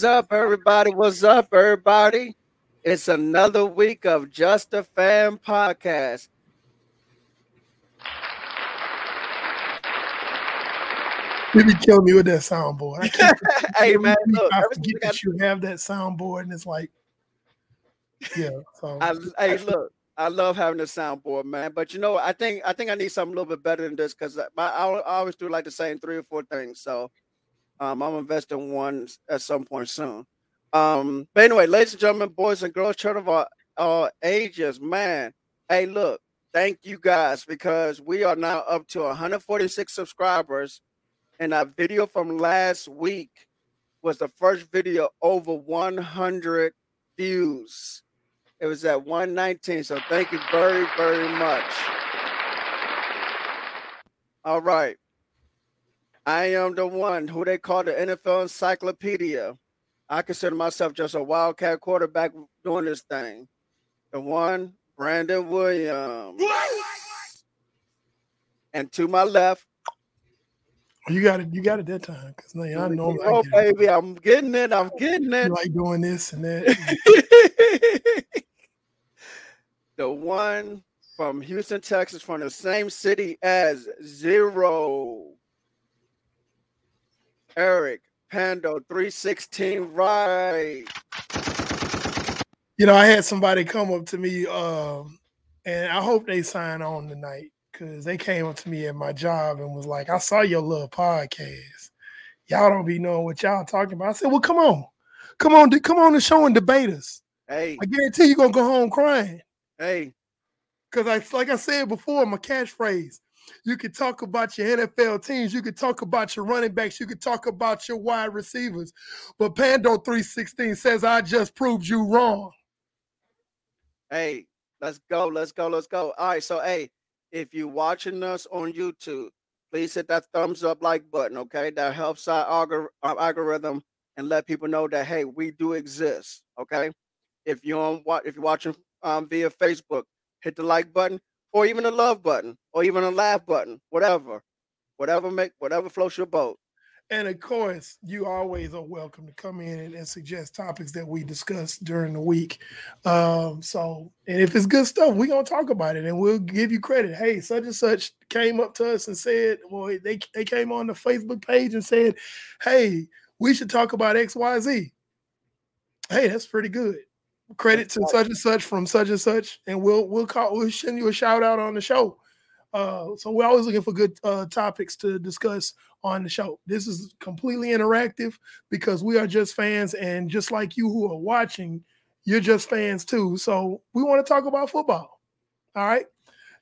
What's up, everybody? What's up, everybody? It's another week of Just a Fan podcast. You be killing me with that soundboard. I can't hey man, look, I forget that you have that soundboard, and it's like, yeah. So I, hey, look, I love having a soundboard, man. But you know, I think I think I need something a little bit better than this because I, I always do like the same three or four things. So um, I'm investing one at some point soon. Um, but anyway, ladies and gentlemen, boys and girls, children of all, all ages, man. Hey, look, thank you guys because we are now up to 146 subscribers, and our video from last week was the first video over 100 views. It was at 119. So thank you very, very much. All right. I am the one who they call the NFL encyclopedia. I consider myself just a wildcat quarterback doing this thing. The one, Brandon Williams. And to my left, you got it. You got it that time because I know. Oh, baby, I'm getting it. I'm getting it. You like doing this and that. the one from Houston, Texas, from the same city as Zero. Eric Pando 316 right. You know, I had somebody come up to me, um, and I hope they sign on tonight because they came up to me at my job and was like, I saw your little podcast. Y'all don't be knowing what y'all talking about. I said, Well, come on. Come on, come on the show and debate us. Hey. I guarantee you're gonna go home crying. Hey. Cause I like I said before, my catchphrase. You could talk about your NFL teams. You could talk about your running backs. You could talk about your wide receivers. But Pando 316 says, I just proved you wrong. Hey, let's go. Let's go. Let's go. All right. So, hey, if you're watching us on YouTube, please hit that thumbs up like button. Okay. That helps our algorithm and let people know that, hey, we do exist. Okay. If you're on if you're watching um, via Facebook, hit the like button or even a love button, or even a laugh button, whatever, whatever make whatever floats your boat. And of course, you always are welcome to come in and, and suggest topics that we discuss during the week. Um, so, and if it's good stuff, we're gonna talk about it and we'll give you credit. Hey, such and such came up to us and said, well, they, they came on the Facebook page and said, Hey, we should talk about XYZ. Hey, that's pretty good credit to such and such from such and such, and we'll we'll call we'll send you a shout out on the show. Uh, so we're always looking for good uh, topics to discuss on the show. This is completely interactive because we are just fans, and just like you who are watching, you're just fans too. So we want to talk about football. All right.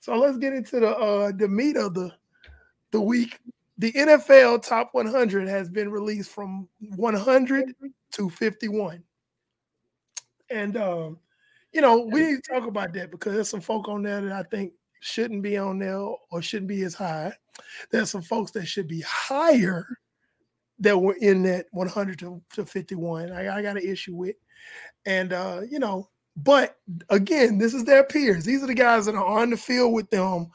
So let's get into the uh, the meat of the the week. The NFL Top 100 has been released from 100 to 51. And um, you know, we need to talk about that because there's some folk on there that I think shouldn't be on there or shouldn't be as high. There's some folks that should be higher that were in that 100 to, to 51. I, I got an issue with. And uh, you know, but again, this is their peers. These are the guys that are on the field with them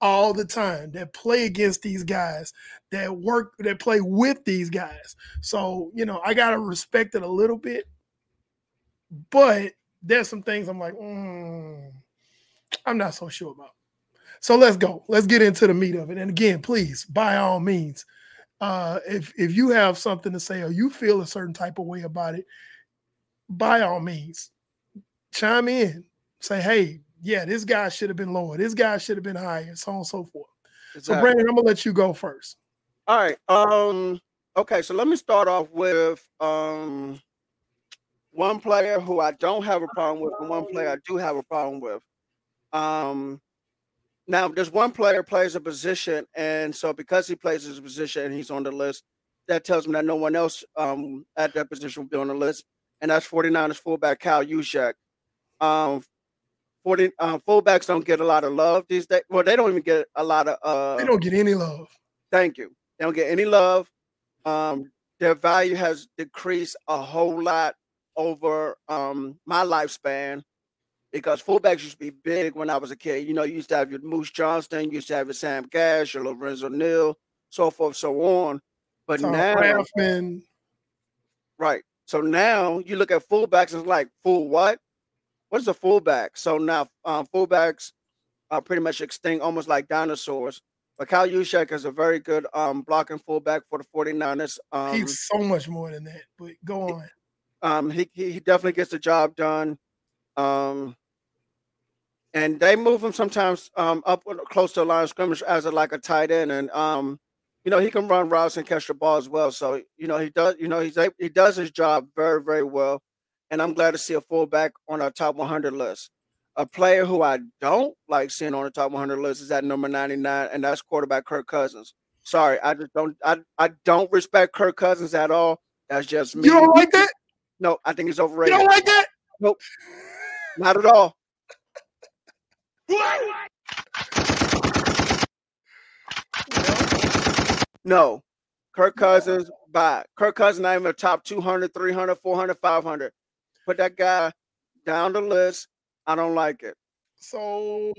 all the time that play against these guys that work that play with these guys so you know i gotta respect it a little bit but there's some things I'm like, mm, I'm not so sure about. So let's go. Let's get into the meat of it. And again, please, by all means, uh, if if you have something to say or you feel a certain type of way about it, by all means, chime in. Say, hey, yeah, this guy should have been lower. This guy should have been higher, so on and so forth. Exactly. So, Brandon, I'm gonna let you go first. All right. Um. Okay. So let me start off with um one player who I don't have a problem with, and one player I do have a problem with. Um, now, there's one player plays a position, and so because he plays his position and he's on the list, that tells me that no one else um, at that position will be on the list, and that's 49ers fullback Kyle Juszczyk. Um, 40 uh, fullbacks don't get a lot of love these days. Well, they don't even get a lot of. Uh, they don't get any love. Thank you. They don't get any love. Um, their value has decreased a whole lot over um, my lifespan because fullbacks used to be big when I was a kid. You know, you used to have your Moose Johnston, you used to have your Sam Gash, your Lorenzo Neal, so forth, so on. But Tom now, right? So now you look at fullbacks, it's like full what? What is a fullback? So now um, fullbacks are pretty much extinct, almost like dinosaurs. But Kyle Juszczyk is a very good um, blocking fullback for the 49ers. Um, He's so much more than that, but go on. Um, he, he definitely gets the job done. Um, and they move him sometimes um, up close to the line of scrimmage as a, like a tight end. And, um, you know, he can run routes and catch the ball as well. So, you know, he does, you know, he's he does his job very, very well. And I'm glad to see a fullback on our top 100 list. A player who I don't like seeing on the top 100 list is at number 99, and that's quarterback Kirk Cousins. Sorry, I just don't I, I don't respect Kirk Cousins at all. That's just me. You don't like that? No, I think it's overrated. You don't like that? Nope. Not at all. No. Kirk Cousins, by Kirk Cousins not even a top 200, 300, 400, 500. Put that guy down the list. I don't like it. So,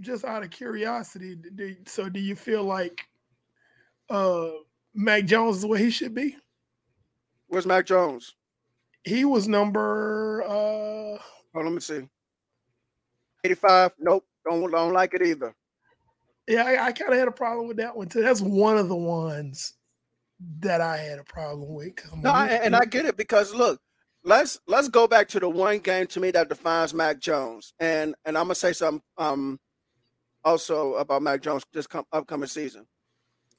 just out of curiosity, do, so do you feel like uh Mac Jones is where he should be? Where's Mac Jones? He was number uh oh, let me see. 85. Nope. Don't don't like it either. Yeah, I, I kind of had a problem with that one too. That's one of the ones that I had a problem with. No, I, and I get it because look, let's let's go back to the one game to me that defines Mac Jones, and and I'm gonna say something um also about Mac Jones this come, upcoming season.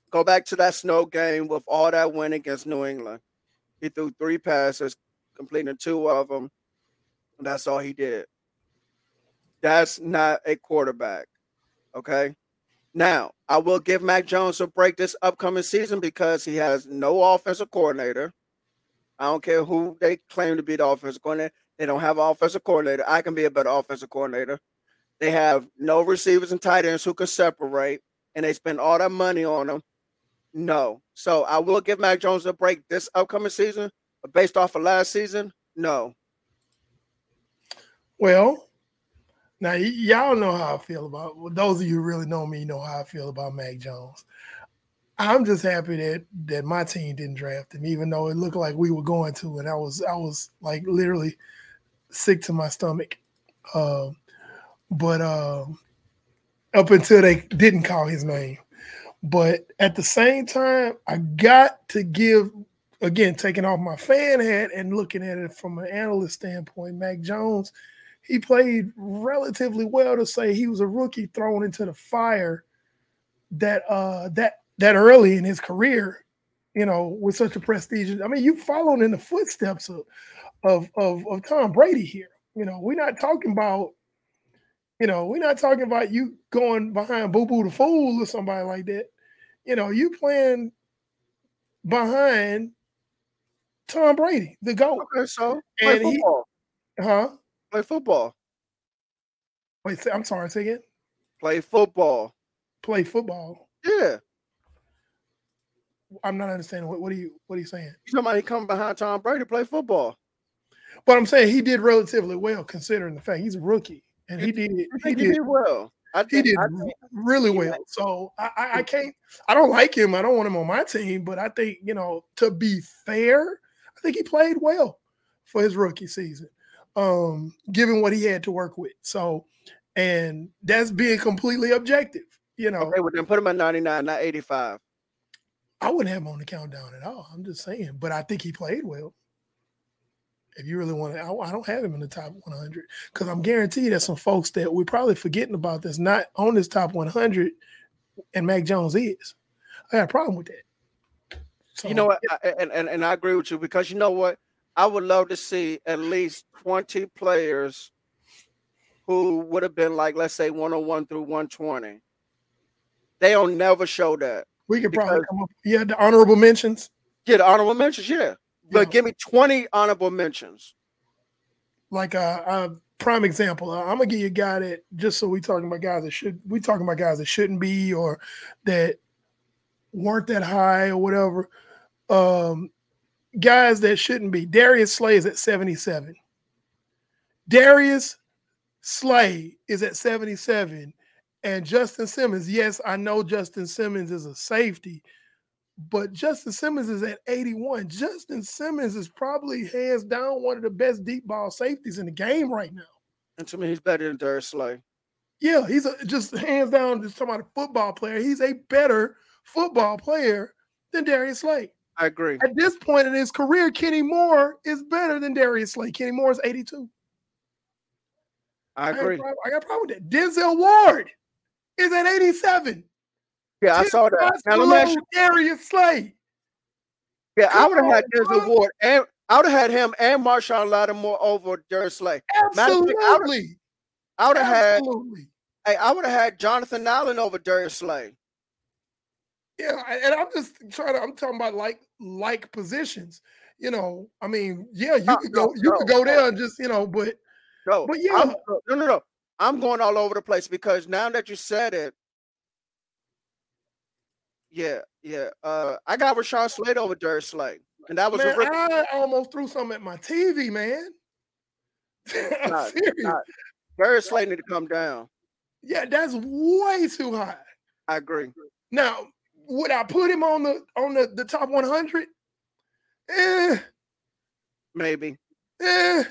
Go back to that snow game with all that win against New England. He threw three passes, completing two of them. That's all he did. That's not a quarterback. Okay. Now, I will give Mac Jones a break this upcoming season because he has no offensive coordinator. I don't care who they claim to be the offensive coordinator. They don't have an offensive coordinator. I can be a better offensive coordinator. They have no receivers and tight ends who can separate, and they spend all that money on them. No. So I will give Mac Jones a break this upcoming season, but based off of last season, no. Well, now y- y'all know how I feel about. Well, those of you really know me know how I feel about Mac Jones. I'm just happy that that my team didn't draft him, even though it looked like we were going to, and I was I was like literally sick to my stomach. Um, but um, up until they didn't call his name, but at the same time, I got to give again taking off my fan hat and looking at it from an analyst standpoint. Mac Jones, he played relatively well to say he was a rookie thrown into the fire that uh that that early in his career, you know, with such a prestigious. I mean, you followed in the footsteps of of of, of Tom Brady here. You know, we're not talking about, you know, we're not talking about you going behind Boo Boo the Fool or somebody like that. You know, you playing behind Tom Brady, the GOAT. Okay, so play And he- football. Huh? play football. Wait, say, I'm sorry, say again. Play football. Play football. Yeah. I'm not understanding what, what are you what are you saying? Somebody come behind Tom Brady to play football. But I'm saying he did relatively well considering the fact he's a rookie. And he did he he did did well. I he did think really well. So I, I, I can't. I don't like him. I don't want him on my team. But I think you know, to be fair, I think he played well for his rookie season, um, given what he had to work with. So, and that's being completely objective. You know, okay, well then put him at 99, not 85. I wouldn't have him on the countdown at all. I'm just saying, but I think he played well. If you really want to, I, I don't have him in the top 100 because I'm guaranteed there's some folks that we're probably forgetting about that's not on this top 100, and Mac Jones is. I got a problem with that. So, You know what? I, and, and and I agree with you because you know what? I would love to see at least 20 players who would have been like, let's say 101 through 120. They don't never show that. we could probably come up. Yeah, the honorable mentions. Yeah, the honorable mentions, yeah. But give me 20 honorable mentions. like a, a prime example. uh, I'm gonna give you a guy that just so we talking about guys that should we talking about guys that shouldn't be or that weren't that high or whatever. Um, guys that shouldn't be. Darius Slay is at 77. Darius Slay is at 77. And Justin Simmons, yes, I know Justin Simmons is a safety, but Justin Simmons is at 81. Justin Simmons is probably hands down one of the best deep ball safeties in the game right now. And to me, he's better than Darius Slay. Yeah, he's a, just hands down, just talking about a football player. He's a better football player than Darius Slay. I agree. At this point in his career, Kenny Moore is better than Darius Slay. Kenny Moore is 82. I agree. I, I got a problem with that. Denzel Ward is at 87. Yeah, I saw that. Now, let me Darius Slay. Yeah, Come I would have had Denzel Ward and I would have had him and Marshon Lattimore over Darius Slay. Absolutely. I would have had Hey, I would have had Jonathan Allen over Darius Slay. Yeah, and I'm just trying to. I'm talking about like like positions. You know, I mean, yeah, you no, could go, no, you no, could go there and just, you know, but no, but yeah, I'm, no, no, no. I'm going all over the place because now that you said it, yeah, yeah. Uh, I got Rashawn Slater over Darius Slay, and that was man, I almost threw something at my TV, man. I'm serious. Darius Slay need to come down. Yeah, that's way too high. I agree. Now, would I put him on the on the, the top 100? Eh. Maybe. Eh.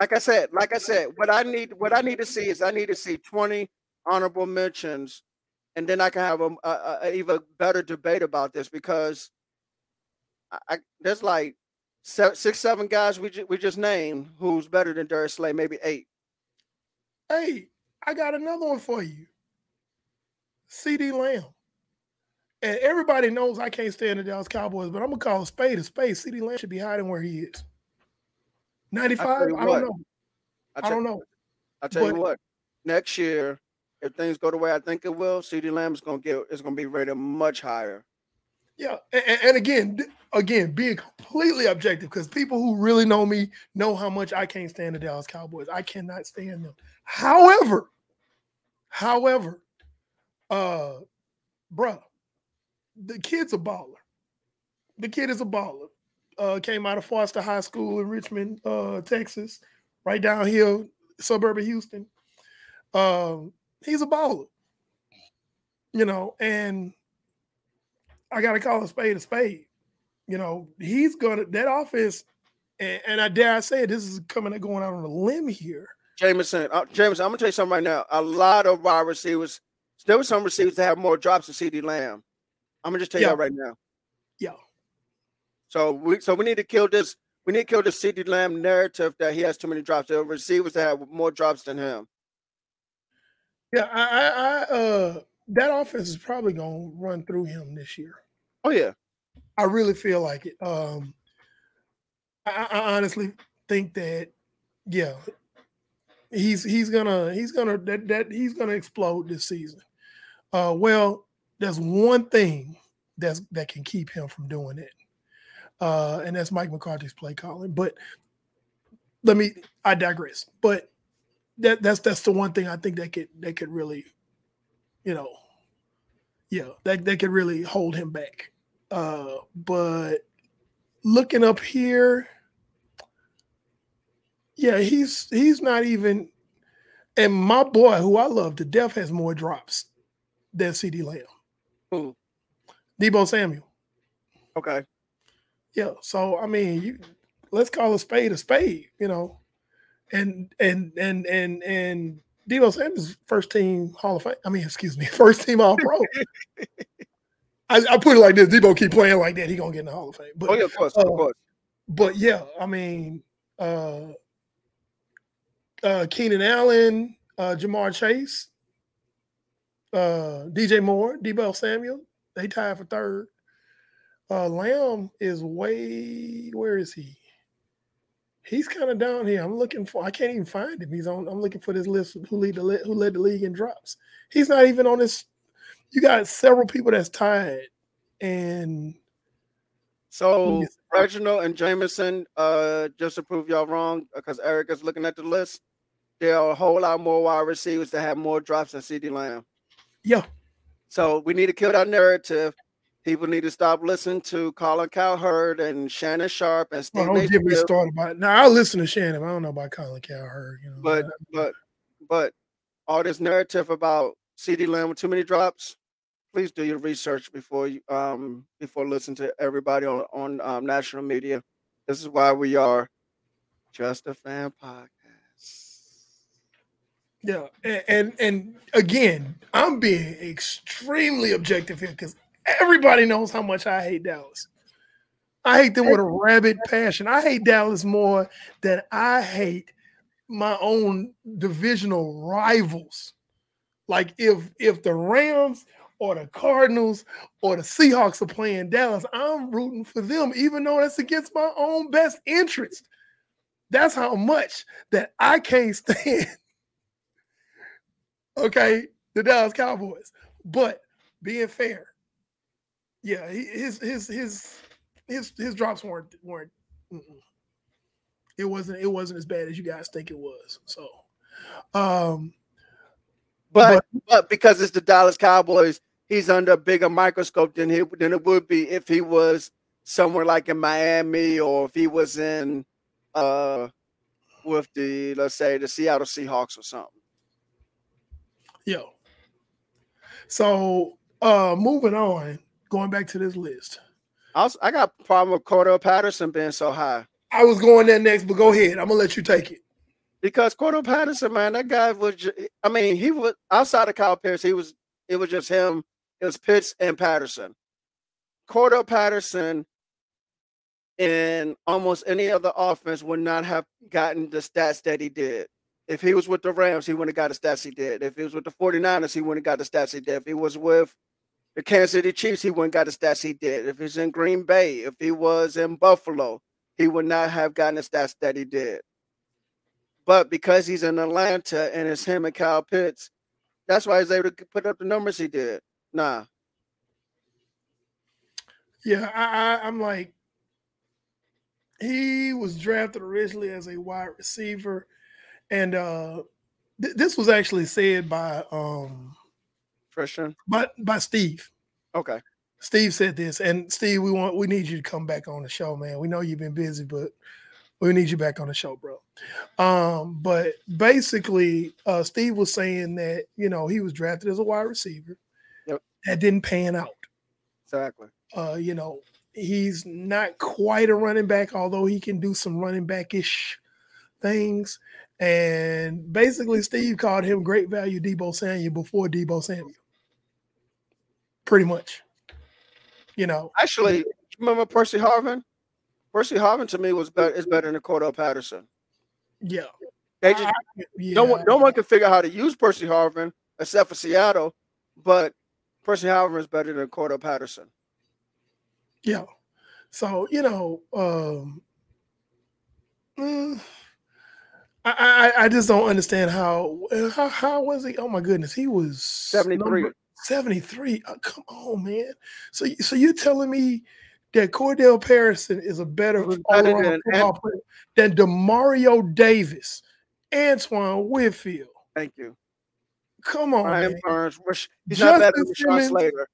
Like I said, like I said, what I need what I need to see is I need to see 20 honorable mentions, and then I can have a, a, a even better debate about this because I, I there's like seven, six, seven guys we ju- we just named who's better than Darius Slay, maybe eight. Hey, I got another one for you. CeeDee Lamb. And everybody knows I can't stand the Dallas Cowboys, but I'm gonna call a spade a spade. CeeDee Lamb should be hiding where he is. 95? I, I don't know. I, I don't know. I'll tell but, you what, next year, if things go the way I think it will, CeeDee Lamb is gonna get is gonna be rated much higher. Yeah, and, and again, again, being completely objective, because people who really know me know how much I can't stand the Dallas Cowboys. I cannot stand them. However, however, uh, bruh, the kid's a baller. The kid is a baller. Uh, came out of Foster High School in Richmond, uh, Texas, right down here, suburb of Houston. Um, he's a baller, you know, and I got to call a spade a spade. You know, he's gonna that offense, and, and I dare I say this is coming and going out on a limb here. Jameson, uh, Jameson, I'm gonna tell you something right now. A lot of wide receivers, there were some receivers that have more drops than CeeDee Lamb. I'm gonna just tell yeah. you right now. Yeah. So we so we need to kill this. We need to kill the CeeDee Lamb narrative that he has too many drops. There are receivers that have more drops than him. Yeah, I, I, I uh that offense is probably gonna run through him this year. Oh yeah. I really feel like it. Um I, I honestly think that yeah, he's he's gonna he's gonna that, that he's gonna explode this season. Uh well, there's one thing that's that can keep him from doing it. Uh, and that's Mike McCarthy's play calling. But let me I digress. But that that's that's the one thing I think that could that could really, you know, yeah, that that could really hold him back. Uh, but looking up here, yeah, he's he's not even and my boy, who I love to death, has more drops than CeeDee Lamb. Who? Deebo Samuel. Okay. Yeah. So I mean, you let's call a spade a spade, you know. And and and and and Deebo Samuel's first team Hall of Fame. I mean, excuse me, first team All Pro. I, I, put it like this: Deebo keep playing like that, he gonna get in the Hall of Fame. But, oh yeah, of course, uh, of course. But yeah, I mean, uh, uh, Keenan Allen, uh, Ja'Marr Chase, uh, DJ Moore, Deebo Samuel, they tied for third. Uh, Lamb is way where is he? He's kind of down here. I'm looking for. I can't even find him. He's on. I'm looking for this list. Who lead the who led the league in drops? He's not even on this. You got several people that's tied, and so Reginald and Jameson, uh, just to prove y'all wrong, because Eric is looking at the list, there are a whole lot more wide receivers that have more drops than CeeDee Lamb. Yeah. So we need to kill that narrative. People need to stop listening to Colin Cowherd and Shannon Sharpe and Steve. Well, don't get me started about it. Now I listen to Shannon. I don't know about Colin Cowherd. You know, but but but all this narrative about CeeDee Lamb with too many drops. please do your research before you um before listening to everybody on on um, national media. This is why we are just a fan podcast. Yeah, and, and and, again, I'm being extremely objective here because everybody knows how much I hate Dallas. I hate them with a rabid passion. I hate Dallas more than I hate my own divisional rivals. Like if if the Rams or the Cardinals or the Seahawks are playing Dallas, I'm rooting for them, even though that's against my own best interest. That's how much that I can't stand okay, the Dallas Cowboys. But being fair, yeah, his his his his his drops weren't weren't. It wasn't it wasn't as bad as you guys think it was. So, um, but but, but because it's the Dallas Cowboys, he's under a bigger microscope than he than it would be if he was somewhere like in Miami or if he was in uh with the let's say the Seattle Seahawks or something. Yo. So uh moving on, going back to this list. I, was, I got a problem with Cordarrelle Patterson being so high. I was going there next, but go ahead. I'm gonna let you take it. Because Cordarrelle Patterson, man, that guy was. I mean, he was outside of Kyle Pitts. He was. It was just him. It was Pitts and Patterson. Cordarrelle Patterson in almost any other offense would not have gotten the stats that he did. If he was with the Rams, he wouldn't have got the stats he did. If he was with the 49ers, he wouldn't have got the stats he did. If he was with the Kansas City Chiefs, he wouldn't got the stats he did. If he's in Green Bay, if he was in Buffalo, he would not have gotten the stats that he did. But because he's in Atlanta and it's him and Kyle Pitts, that's why he's able to put up the numbers he did. Nah. Yeah, I, I, I'm like, he was drafted originally as a wide receiver and uh th- this was actually said by um Christian by by Steve. Okay. Steve said this, and Steve, we want we need you to come back on the show, man. We know you've been busy, but we need you back on the show, bro. Um, but basically, uh, Steve was saying that you know he was drafted as a wide receiver. Yep. That didn't pan out. Exactly. Uh, you know, he's not quite a running back, although he can do some running back-ish things. And basically, Steve called him great value Deebo Samuel before Deebo Samuel. Pretty much. You know. Actually, remember Percy Harvin? Percy Harvin to me was better is better than Cordell Patterson. Yeah. They just I, yeah. no one no one can figure out how to use Percy Harvin except for Seattle, but Percy Harvin is better than Cordell Patterson. Yeah. So, you know, um mm, I, I, I just don't understand how, how how was he? Oh my goodness, he was 73. 73. Oh, come on, man. So so you're telling me that Cordell Patterson is a better, than, player than Demario Davis, Antoine Winfield. Thank you. Come on, Brian man. Burns. He's Justice not better than Sean Slater.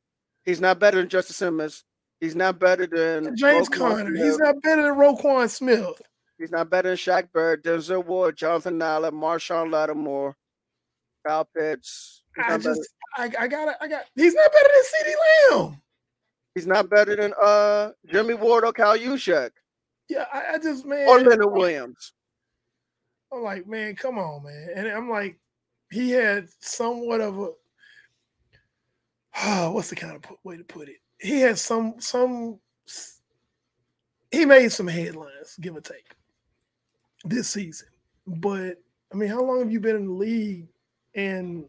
He's not better than Justice Simmons. He's not better than James Conner. He's not better than Roquan Smith. He's not better than Shaq Barrett, Denzel Ward, Jonathan Allen, Marshon Lattimore, Kyle Pitts. I just, I, I got, I got. He's not better than CeeDee Lamb. He's not better than uh Jimmy Ward or Kyle Juszczyk. Yeah, I, I just man. Or Leonard Williams. I'm like, man, come on, man. And I'm like, he had somewhat of a oh, what's the kind of way to put it? He had some some he made some headlines, give or take this season. But I mean, how long have you been in the league and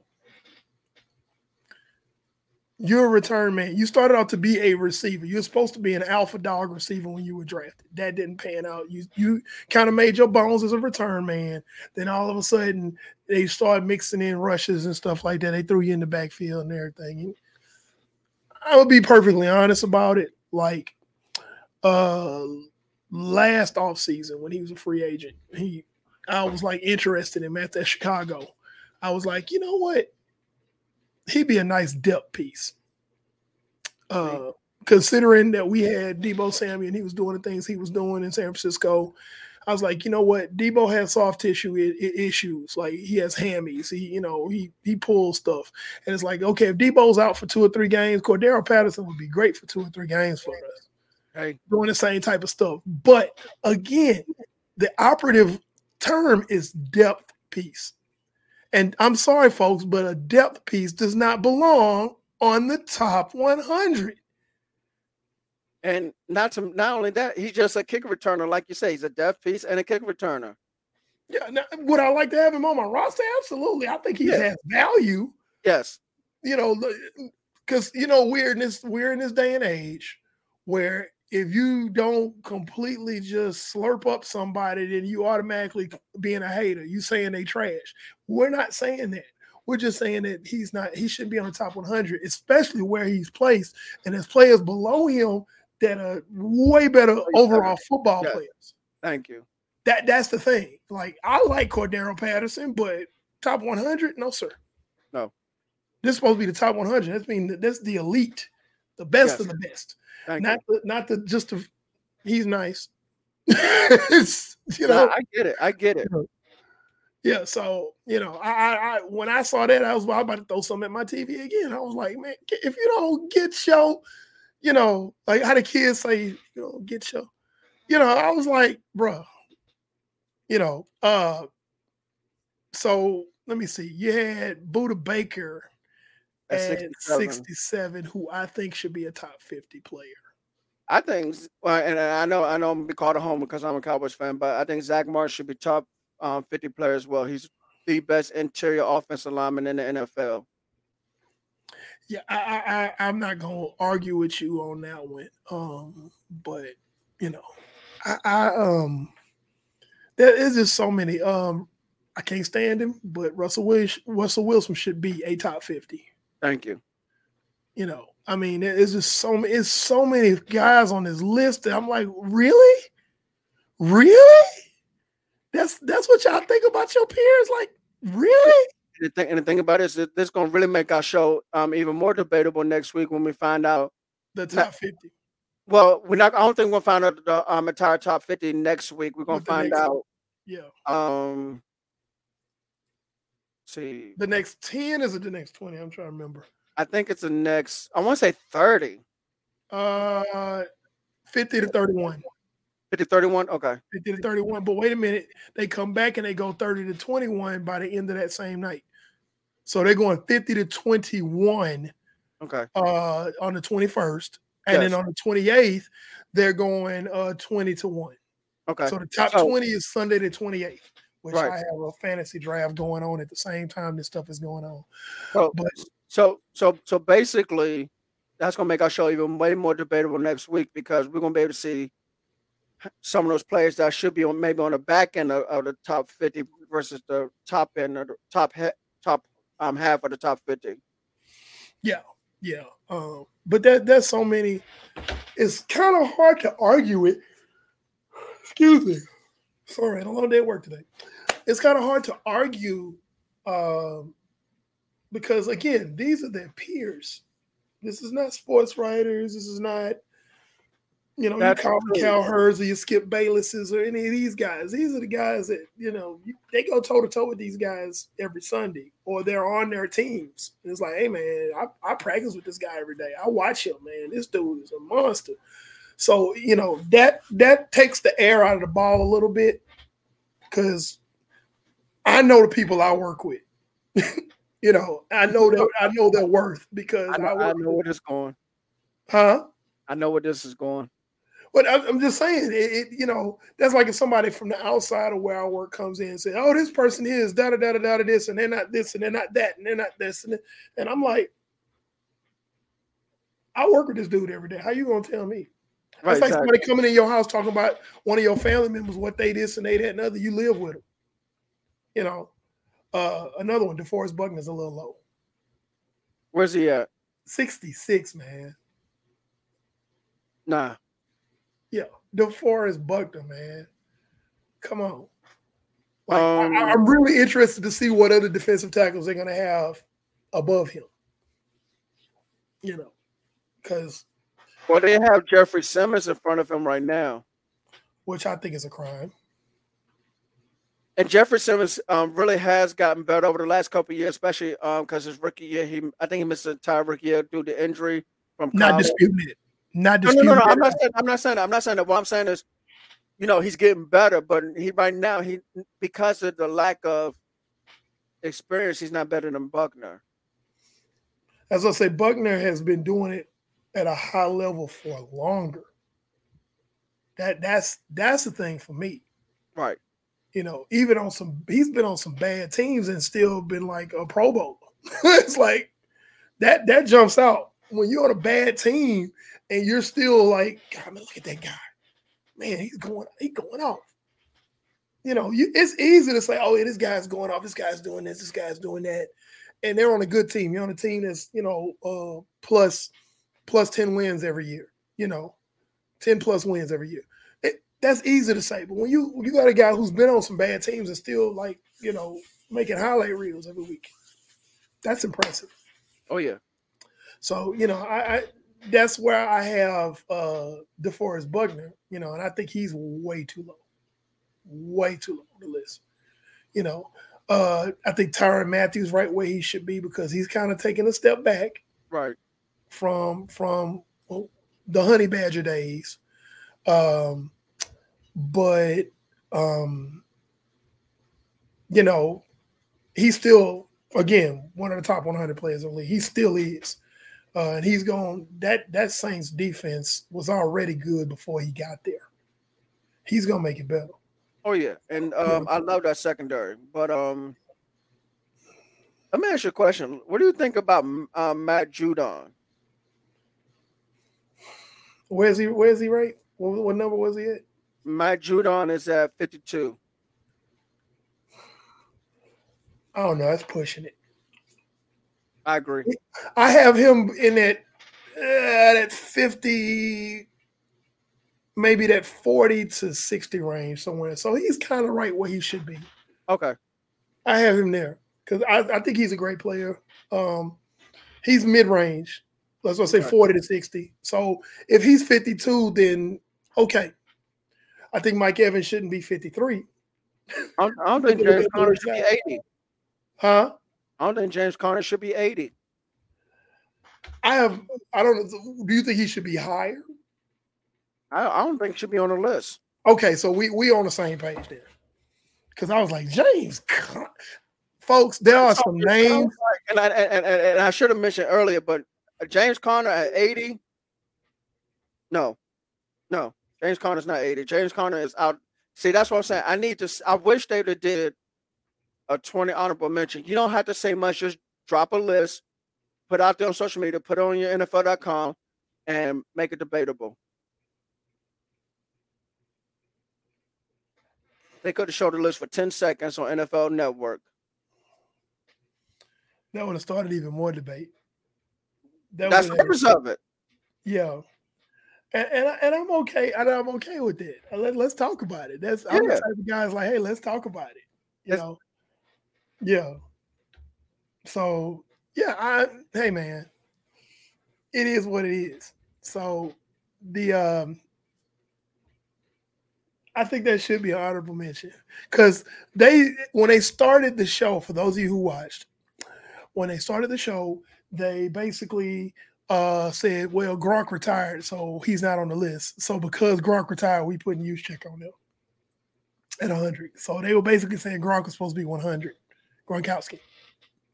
you're a return man? You started out to be a receiver. You're supposed to be an alpha dog receiver when you were drafted. That didn't pan out. You you kind of made your bones as a return man. Then all of a sudden they started mixing in rushes and stuff like that. They threw you in the backfield and everything. And I would be perfectly honest about it. Like uh last off season when he was a free agent. He I was like interested in him at Chicago. I was like, you know what? He'd be a nice depth piece. Uh considering that we had Deebo Samuel and he was doing the things he was doing in San Francisco. I was like, you know what? Deebo has soft tissue I- I- issues. Like he has hammies. He, you know, he he pulls stuff. And it's like, okay, if Deebo's out for two or three games, Cordero Patterson would be great for two or three games for us. Hey, Doing the same type of stuff. But again, the operative term is depth piece. And I'm sorry, folks, but a depth piece does not belong on the top 100. and not to not only that, he's just a kick returner, like you say, he's a depth piece and a kick returner. Yeah, now, would I like to have him on my roster? Absolutely. I think he has value. Yes, You know, because you know we're in this we're in this day and age where if you don't completely just slurp up somebody, then you automatically being a hater. You saying they trash. We're not saying that. We're just saying that he's not. He shouldn't be on the top 100, especially where he's placed, and there's players below him that are way better overall football Yes. players. thank you. That that's the thing. Like I like Cordero Patterson, but top 100, no sir. No. This is supposed to be the top 100. That's mean that's the elite, the best of Yes. the best. Thank Not you. the, not the just the. He's nice. It's, you know, I get it. I get it. yeah. So you know, I, I, I when I saw that, I was, I was about to throw something at my TV again. I was like, man, if you don't get your, you know, like how the kids say, you know, get your, you know, I was like, bro, you know, uh, so let me see. You had Budda Baker At at 67. 67, who I think should be a top 50 player. I think, and I know, I know, I'm gonna be called a homer because I'm a Cowboys fan, but I think Zach Martin should be top um, 50 player as well. He's the best interior offensive lineman in the NFL. Yeah, I, I, I I'm not gonna argue with you on that one. Um, but you know, I, I um, there is just so many. Um, I can't stand him, but Russell Wilson, Russell Wilson should be a top fifty. Thank you. You know, I mean, it's just so many. It's so many guys on this list that I'm like, really, really. That's that's what y'all think about your peers, like, really? And the thing, and the thing about it is that this is gonna really make our show um, even more debatable next week when we find out. The top fifty. Well, we're not. I don't think we'll find out the um, entire top 50 next week. We're gonna find out. Yeah, Um, see, the next ten is it the next twenty? I'm trying to remember. I think it's the next. I want to say 30, Uh, fifty to thirty-one. 50, 31. Okay. 50 to 31. But wait a minute, they come back and they go 30 to 21 by the end of that same night. So they're going 50 to 21 Okay. uh on the 21st. And Yes. then on the 28th, they're going uh 20 to 1. Okay. So the top So- 20 is Sunday the 28th, which Right. I have a fantasy draft going on at the same time this stuff is going on. So, But so, so, so basically, that's gonna make our show even way more debatable next week because we're gonna be able to see some of those players that should be on maybe on the back end of, of the top 50 versus the top end of the top he, top um half of the top 50. Yeah, yeah. Um, but that that's so many. It's kind of hard to argue it. Excuse me. Sorry, I had a long day at work today. It's kind of hard to argue um, because again, these are their peers. This is not sports writers. This is not, you know, That's you call true. Cowherds or you Skip Baylesses or any of these guys. These are the guys that you know they go toe to toe with these guys every Sunday, or they're on their teams. And it's like, hey man, I, I practice with this guy every day. I watch him, man. This dude is a monster. So you know that that takes the air out of the ball a little bit because I know the people I work with. you know, I know that I know their worth because I I, know, I work, know where this going. huh? I know where this is going. But I'm, I'm just saying, it, it, you know, that's like if somebody from the outside of where I work comes in and says, "Oh, this person is da da da da da da this, and they're not this, and they're not that, and they're not this," and, and I'm like, I work with this dude every day. How you gonna tell me? Right. It's like exactly. somebody coming in your house talking about one of your family members, what they this and they that and other. You live with them. You know, uh, another one, DeForest Buckner's a little low. Where's he at? 66, man. Nah. Yeah, DeForest Buckner, man. Come on. Like, Um, I, I'm really interested to see what other defensive tackles they're going to have above him. You know, because Well, they have Jeffrey Simmons in front of him right now. which I think is a crime. And Jeffrey Simmons um, really has gotten better over the last couple of years, especially because um, his rookie year, he I think he missed the entire rookie year due to injury from not college. disputing it. Not disputing no, no, no, no. I'm not saying I'm not saying that. I'm not saying that. What I'm saying is, you know, he's getting better, but he right now he because of the lack of experience, he's not better than Buckner. As I say, Buckner has been doing it at a high level for longer. That that's that's the thing for me. Right you know, even on some, he's been on some bad teams and still been like a Pro Bowler. it's like that that jumps out when you're on a bad team and you're still like, God, man, look at that guy, man, he's going, he's going off. You know, you, it's easy to say, oh, yeah, this guy's going off, this guy's doing this, this guy's doing that, and they're on a good team. You're on a team that's you know uh, plus plus ten wins every year. You know, ten plus wins every year that's easy to say. But when you you got a guy who's been on some bad teams and still like you know making highlight reels every week, that's impressive. Oh yeah. So you know I, I that's where I have uh DeForest Buckner, you know, and I think he's way too low, way too low on the list. You know, uh I think Tyrann Mathieu right where he should be because he's kind of taking a step back, right, from from well, the Honey Badger days. Um, but um, you know, he's still again one of the top 100 players in the league. He still is, uh, and he's going. That that Saints defense was already good before he got there. He's gonna make it better. Oh yeah, and um, I love that secondary. But um, let me ask you a question. What do you think about uh, Matt Judon? Where's he? Where's he? Right? What, what number was he at? Matt Judon is at 52. I don't know. That's pushing it. I agree. I have him in that uh, that 50, maybe that 40 to 60 range somewhere. So he's kind of right where he should be. Okay. I have him there because I, I think he's a great player. Um, he's mid range. Let's say 40 to 60. So if he's 52, then okay. I think Mike Evans shouldn't be 53. I don't, think James Conner should be 80. Huh? I don't think James Conner should be 80. I have I don't know. Do you think he should be higher? I, I don't think he should be on the list. Okay, so we we on the same page there. Because I was like, James, folks, there are some names. And I and, and, and I should have mentioned earlier, but James Conner at 80. No, no. James Conner's not 80. James Conner is out. See, that's what I'm saying. I need to. I wish they would have did a 20 honorable mention. You don't have to say much. Just drop a list, put out there on social media, put it on your NFL.com, and make it debatable. They could have showed the list for 10 seconds on NFL Network. That would have started even more debate. That That's the purpose of it. Yeah and and, and I'm okay. And I'm okay with it. Let, let's talk about it. That's I'm the type of guys like, hey, let's talk about it. You That's, know, yeah. So yeah, I hey man, it is what it is. So the um I think that should be an honorable mention because they when they started the show. For those of you who watched, when they started the show, they basically uh, said, well, Gronk retired, so he's not on the list. So because Gronk retired, we put Juszczyk on there at 100. So they were basically saying Gronk was supposed to be 100. Gronkowski.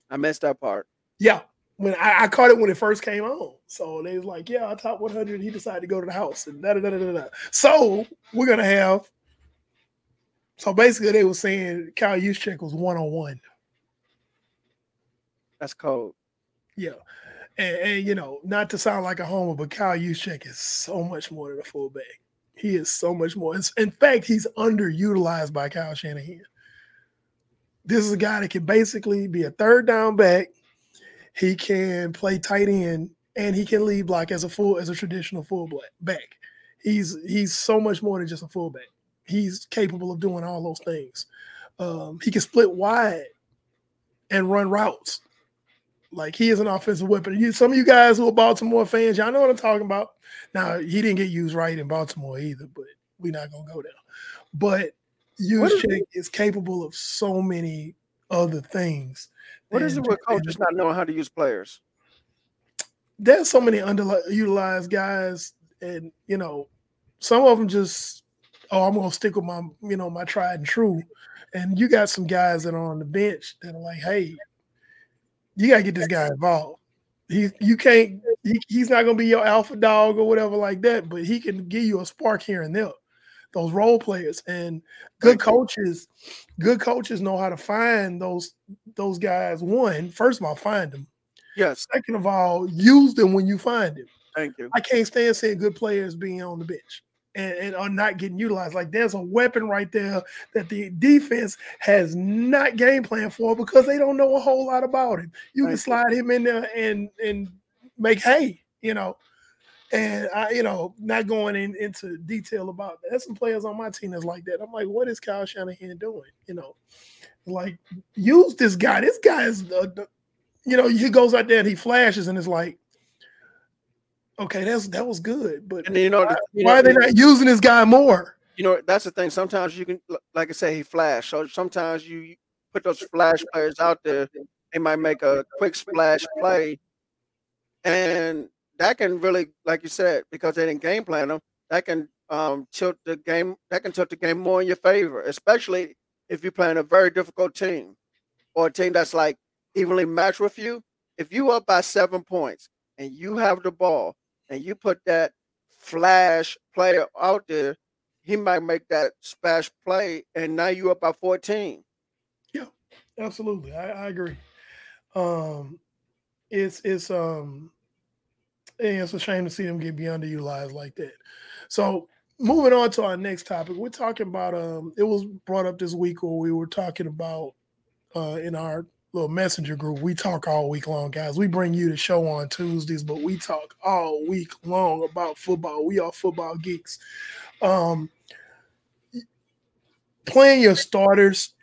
I missed that part. Yeah. When I, I, caught it when it first came on. So they was like, yeah, I top 100. He decided to go to the house and da da da da da. So we're going to have. So basically, they were saying Kyle Juszczyk was one on one. That's cold. Yeah. And, and, you know, not to sound like a homer, but Kyle Juszczyk is so much more than a fullback. He is so much more. In fact, he's underutilized by Kyle Shanahan. This is a guy that can basically be a third down back. He can play tight end, and he can lead block as a full as a traditional fullback. Back. He's he's so much more than just a fullback. He's capable of doing all those things. Um, he can split wide and run routes. Like he is an offensive weapon. You, some of you guys who are Baltimore fans, y'all know what I'm talking about. Now he didn't get used right in Baltimore either, but we're not gonna go there. But Juszczyk is capable of so many other things. What is it with coaches not knowing how to use players? There's so many underutilized guys, and you know, some of them just, oh, I'm gonna stick with my, you know, my tried and true. And you got some guys that are on the bench that are like, hey, you gotta get this guy involved. He, you can't. He, he's not gonna be your alpha dog or whatever like that, but he can give you a spark here and there. Those role players and good coaches good coaches know how to find those those guys one first of all find them. Yes. Second of all use them when you find them. Thank you. I can't stand seeing good players being on the bench and, and are not getting utilized like there's a weapon right there that the defense has not game plan for because they don't know a whole lot about him you can slide him in there and and make hay you know and I, you know, not going in, into detail about that. There's some players on my team that's like that. I'm like, what is Kyle Shanahan doing? You know, like use this guy. This guy is, uh, you know, he goes out there and he flashes and it's like, okay, that's that was good, but and you know, why, you why are they not using this guy more? You know, that's the thing. Sometimes you can, like I say, he flash. So sometimes you put those flash players out there. They might make a quick splash play, and that can really, like you said, because they didn't game plan them, that can um, tilt the game. That can tilt the game more in your favor, especially if you're playing a very difficult team or a team that's like evenly matched with you. If you up by seven points and you have the ball and you put that flash player out there, he might make that splash play, and now you're up by 14. Yeah, absolutely. I, I agree. Um, it's it's um it's a shame to see them get beyond underutilized like that. So moving on to our next topic, we're talking about um it was brought up this week where we were talking about uh in our little messenger group. We talk all week long, guys. We bring you the show on Tuesdays, but we talk all week long about football. We are football geeks. Um playing your starters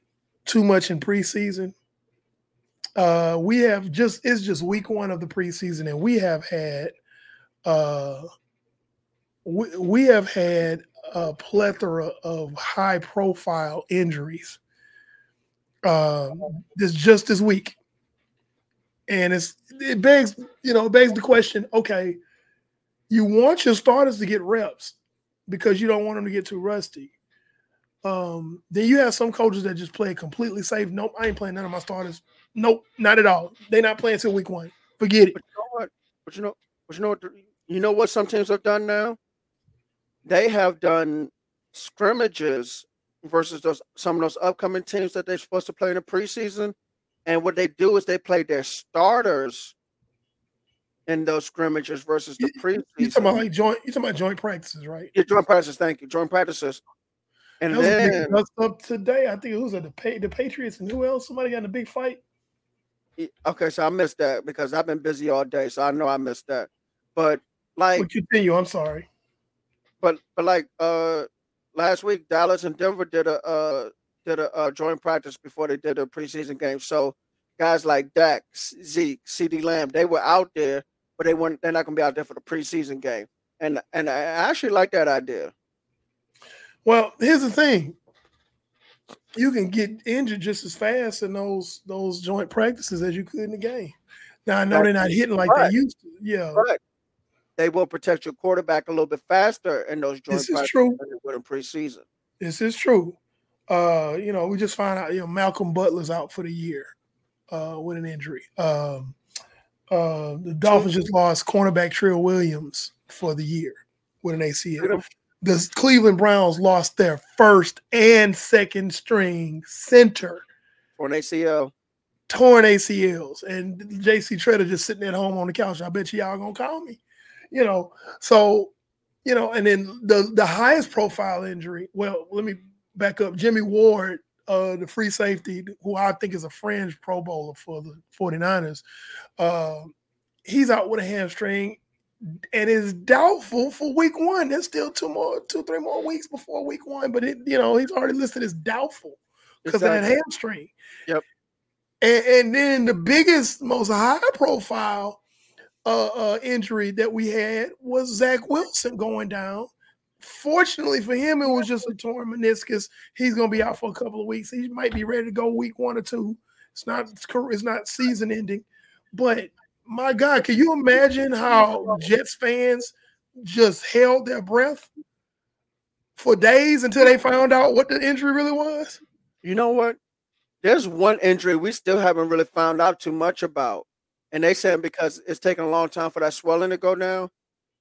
too much in preseason. Uh, we have just it's just week one of the preseason, and we have had uh, we, we have had a plethora of high profile injuries um, this just this week. And it's it begs, you know, begs the question, okay, you want your starters to get reps because you don't want them to get too rusty. Um, then you have some coaches that just play completely safe. Nope, I ain't playing none of my starters. Nope, not at all. They're not playing till week one. Forget it. But you know what? But you know, but you know what? You know what some teams have done now? They have done scrimmages versus those some of those upcoming teams that they're supposed to play in the preseason. And what they do is they play their starters in those scrimmages versus the preseason. You talking about like joint? You talking about joint practices, right? Yeah, joint practices. Thank you, joint practices. And that then was up today. I think it was at the the Patriots and who else? Somebody got in a big fight. Okay, so I missed that because I've been busy all day, so I know I missed that. But like what you continue. I'm sorry. But but like uh last week Dallas and Denver did a uh did a uh, joint practice before they did a preseason game. So guys like Dak, Zeke, CeeDee Lamb, they were out there, but they weren't they're not gonna be out there for the preseason game. And and I actually like that idea. Well, here's the thing. You can get injured just as fast in those those joint practices as you could in the game. Now I know they're not hitting like right. they used to. Yeah. Right they will protect your quarterback a little bit faster in those joint this is true. with in preseason. This is true. Uh, you know, we just find out you know Malcolm Butler's out for the year uh, with an injury. Um, uh, the Dolphins just lost cornerback Trill Williams for the year with an ACL. The Cleveland Browns lost their first and second string center for an ACL. Torn ACLs. And JC Tretter just sitting at home on the couch. I bet you y'all gonna call me you know, so you know, and then the the highest profile injury. Well, let me back up. Jimmy Ward, uh, the free safety, who I think is a fringe Pro Bowler for the 49ers, uh, he's out with a hamstring and is doubtful for week one. There's still two more, two, three more weeks before week one, but it, you know, he's already listed as doubtful because exactly. of that hamstring. Yep. And, and then the biggest, most high profile uh, uh, injury that we had was Zach Wilson going down Fortunately for him, it was just a torn meniscus. He's going to be out for a couple of weeks. He might be ready to go week one or two. It's not it's not season ending, but my God, can you imagine how Jets fans just held their breath for days until they found out what the injury really was? You know what? There's one injury we still haven't really found out too much about. And they said because it's taking a long time for that swelling to go down.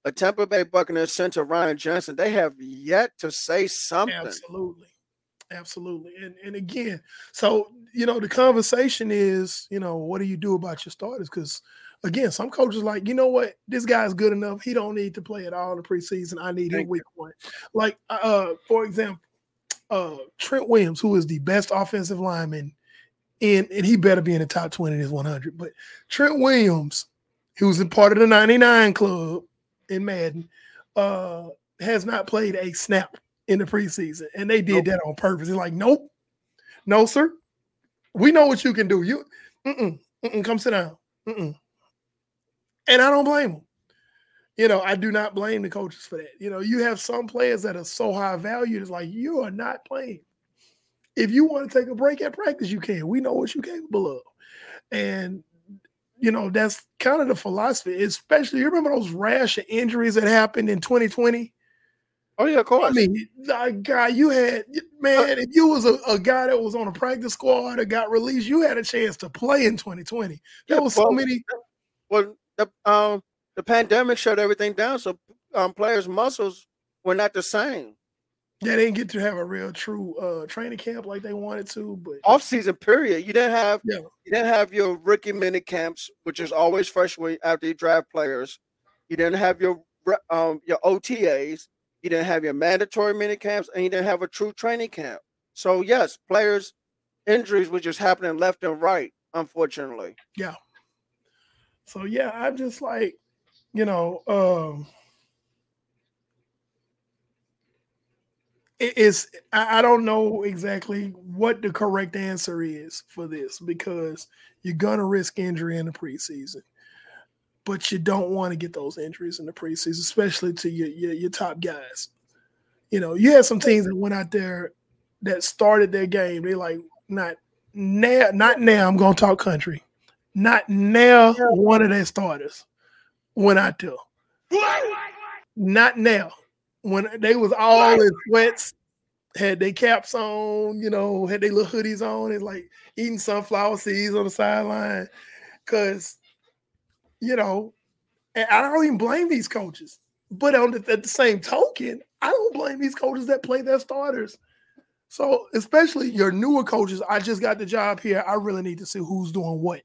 A Tampa Bay Buccaneers center Ryan Jensen, they have yet to say something. Absolutely. Absolutely. And and again, so you know, the conversation is, you know, what do you do about your starters? Because again, some coaches like, you know what, this guy's good enough. He don't need to play at all in the preseason. I need him week one. Like, uh, for example, uh, Trent Williams, who is the best offensive lineman in, and he better be in the top 20 in his 100. But Trent Williams, who's a part of the 99 club in Madden, uh, has not played a snap in the preseason. And they did nope. that on purpose. It's like, nope, no, sir. We know what you can do. You, mm-mm, mm-mm, come sit down. Mm-mm. And I don't blame them. You know, I do not blame the coaches for that. You know, you have some players that are so high valued, it's like you are not playing. If you want to take a break at practice, you can. We know what you're capable of. And you know, that's kind of the philosophy, especially you remember those rash of injuries that happened in 2020? Oh, yeah, of course. I mean, guy, you had man, if you was a, a, guy that was on a practice squad or got released, you had a chance to play in 2020. There yeah, was so well, many. Well, the um the pandemic shut everything down, so um players' muscles were not the same. Yeah, they didn't get to have a real true uh training camp like they wanted to, but off season period. You didn't have yeah. you didn't have your rookie mini camps, which is always fresh after you draft players. You didn't have your um your OTAs, you didn't have your mandatory mini camps, and you didn't have a true training camp. So yes, players injuries were just happening left and right, unfortunately. Yeah. So yeah, I'm just like, you know, um it is I don't know exactly what the correct answer is for this because you're gonna risk injury in the preseason, but you don't want to get those injuries in the preseason, especially to your, your, your top guys. You know, you had some teams that went out there that started their game. They like not now, not now. I'm gonna talk country. Not now one of their starters went out there. Not now. When they was all in sweats, had their caps on, you know, had their little hoodies on, and like eating sunflower seeds on the sideline. Cause, you know, and I don't even blame these coaches. But on the, at the same token, I don't blame these coaches that play their starters. So, especially your newer coaches, I just got the job here. I really need to see who's doing what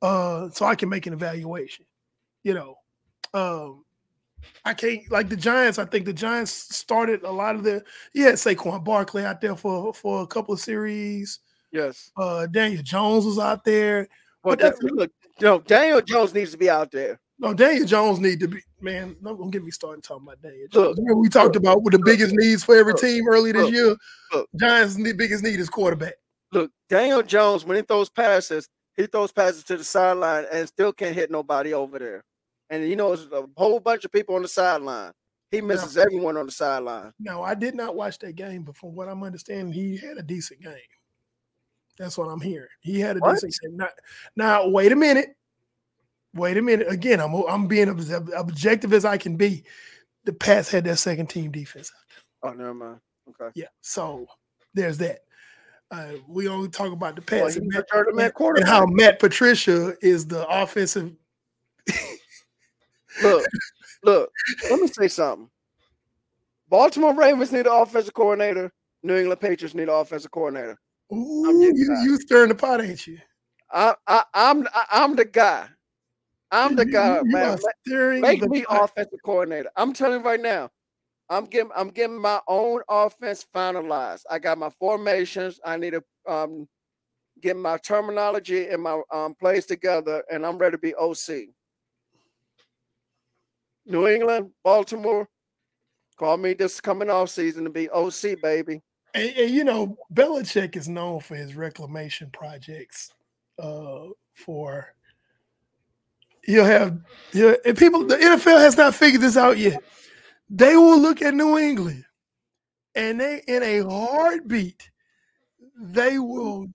uh, so I can make an evaluation. You know, um, I can't like the Giants. I think the Giants started a lot of the. Yeah, Saquon Barkley out there for for a couple of series. Yes. Uh, Daniel Jones was out there. Well, that's, look, you know, Daniel Jones needs to be out there. No, Daniel Jones need to be man. Don't get me started talking about Daniel Jones. Look, we talked look, about what the biggest needs for every look, team early this year. Giants' biggest need is quarterback. Look, Daniel Jones when he throws passes, he throws passes to the sideline and still can't hit nobody over there. And you know, there's a whole bunch of people on the sideline. He misses now, everyone on the sideline. No, I did not watch that game, but from what I'm understanding, he had a decent game. That's what I'm hearing. He had a what? decent game. Not, now, wait a minute. Wait a minute. Again, I'm I'm being as objective as I can be. The Pats had their second team defense out there. Oh, never mind. Okay. Yeah. So there's that. Uh, we only talk about the Pats well, and, Matt, and how Matt Patricia is the offensive. look, look. Let me say something. Baltimore Ravens need an offensive coordinator. New England Patriots need an offensive coordinator. Ooh, you, you stirring the pot, ain't you? I, I, I'm I, I'm the guy. I'm the guy, you, you man. Make me pot. offensive coordinator. I'm telling you right now. I'm getting I'm getting my own offense finalized. I got my formations. I need to um, get my terminology and my um, plays together, and I'm ready to be OC. New England, Baltimore, call me this coming off season to be OC, baby. And, and, you know, Belichick is known for his reclamation projects. Uh, for you'll have he'll, and people, the NFL has not figured this out yet they will look at New England and they in a heartbeat, they will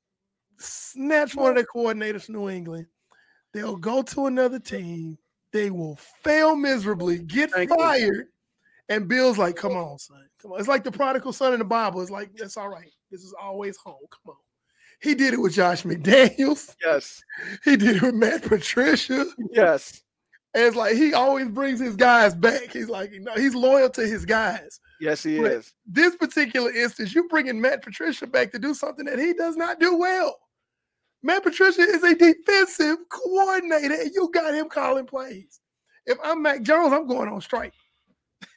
snatch one of their coordinators New England. They'll go to another team. They will fail miserably, get Thank you. fired. And Bill's like, come on, son. Come on. It's like the prodigal son in the Bible. It's like, that's all right. This is always home. Come on. He did it with Josh McDaniels. Yes. He did it with Matt Patricia. Yes. And it's like he always brings his guys back. He's like, you know, he's loyal to his guys. Yes, he But- is. This particular instance, you bringing Matt Patricia back to do something that he does not do well. Matt Patricia is a defensive coordinator, and you got him calling plays. If I'm Mac Jones, I'm going on strike.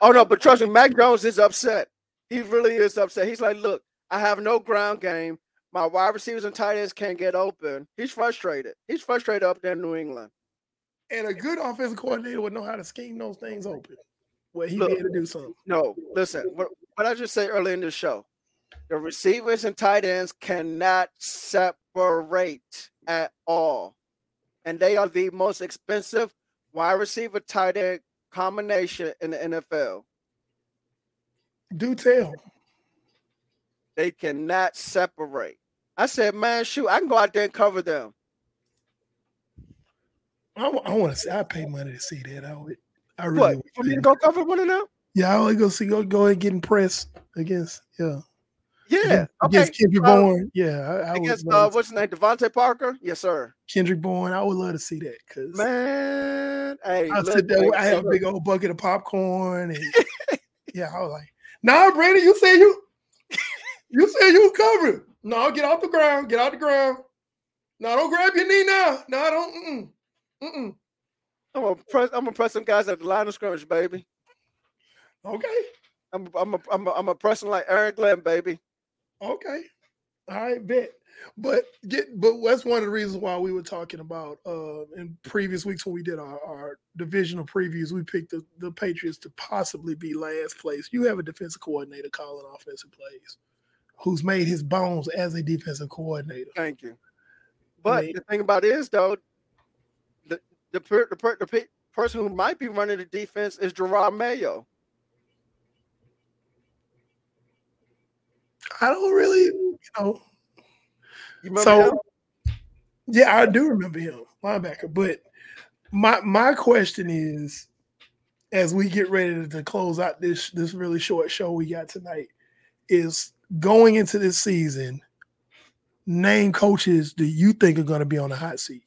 Oh no, but trust me, Mac Jones is upset. He really is upset. He's like, look, I have no ground game. My wide receivers and tight ends can't get open. He's frustrated. He's frustrated up there in New England. And a good offensive coordinator would know how to scheme those things open, where he Look. be able to do something. No, listen, what, what I just said earlier in the show, the receivers and tight ends cannot separate at all. And they are the most expensive wide receiver tight end combination in the NFL. Do tell. They cannot separate. I said, man, shoot, I can go out there and cover them. I, want to see. I pay money to see that. I would. I really. What? For me to go cover one of them? Yeah, I want to go see. Go go and get impressed against. Yeah. Yeah. Okay. against Kendrick uh, Bourne. Yeah, I, I Against uh, what's his name? DeVante Parker? Yes, sir. Kendrick Bourne. I would love to see that because Man. Hey, I sit there. I have a big old bucket of popcorn, and yeah, I was like, "Nah, Brandon, you said you, you said you covered. No, get off the ground. Get off the ground. No, don't grab your knee now. No, I don't. Mm-mm, mm-mm. I'm gonna press. I'm gonna press some guys at the line of scrimmage, baby. Okay, I'm. I'm. A, I'm. A, I'm a pressing like Aaron Glenn, baby. Okay, all right, bet. But get, but that's one of the reasons why we were talking about uh in previous weeks when we did our, our divisional previews, we picked the, the Patriots to possibly be last place. You have a defensive coordinator calling offensive plays who's made his bones as a defensive coordinator. Thank you. But mean- the thing about it is, though, the the per, the, per, the pe- person who might be running the defense is Jerod Mayo. I don't really, you know. You remember So him? yeah, I do remember him, linebacker. But my my question is, as we get ready to, to close out this this really short show we got tonight, is going into this season, name coaches that you think are going to be on the hot seat.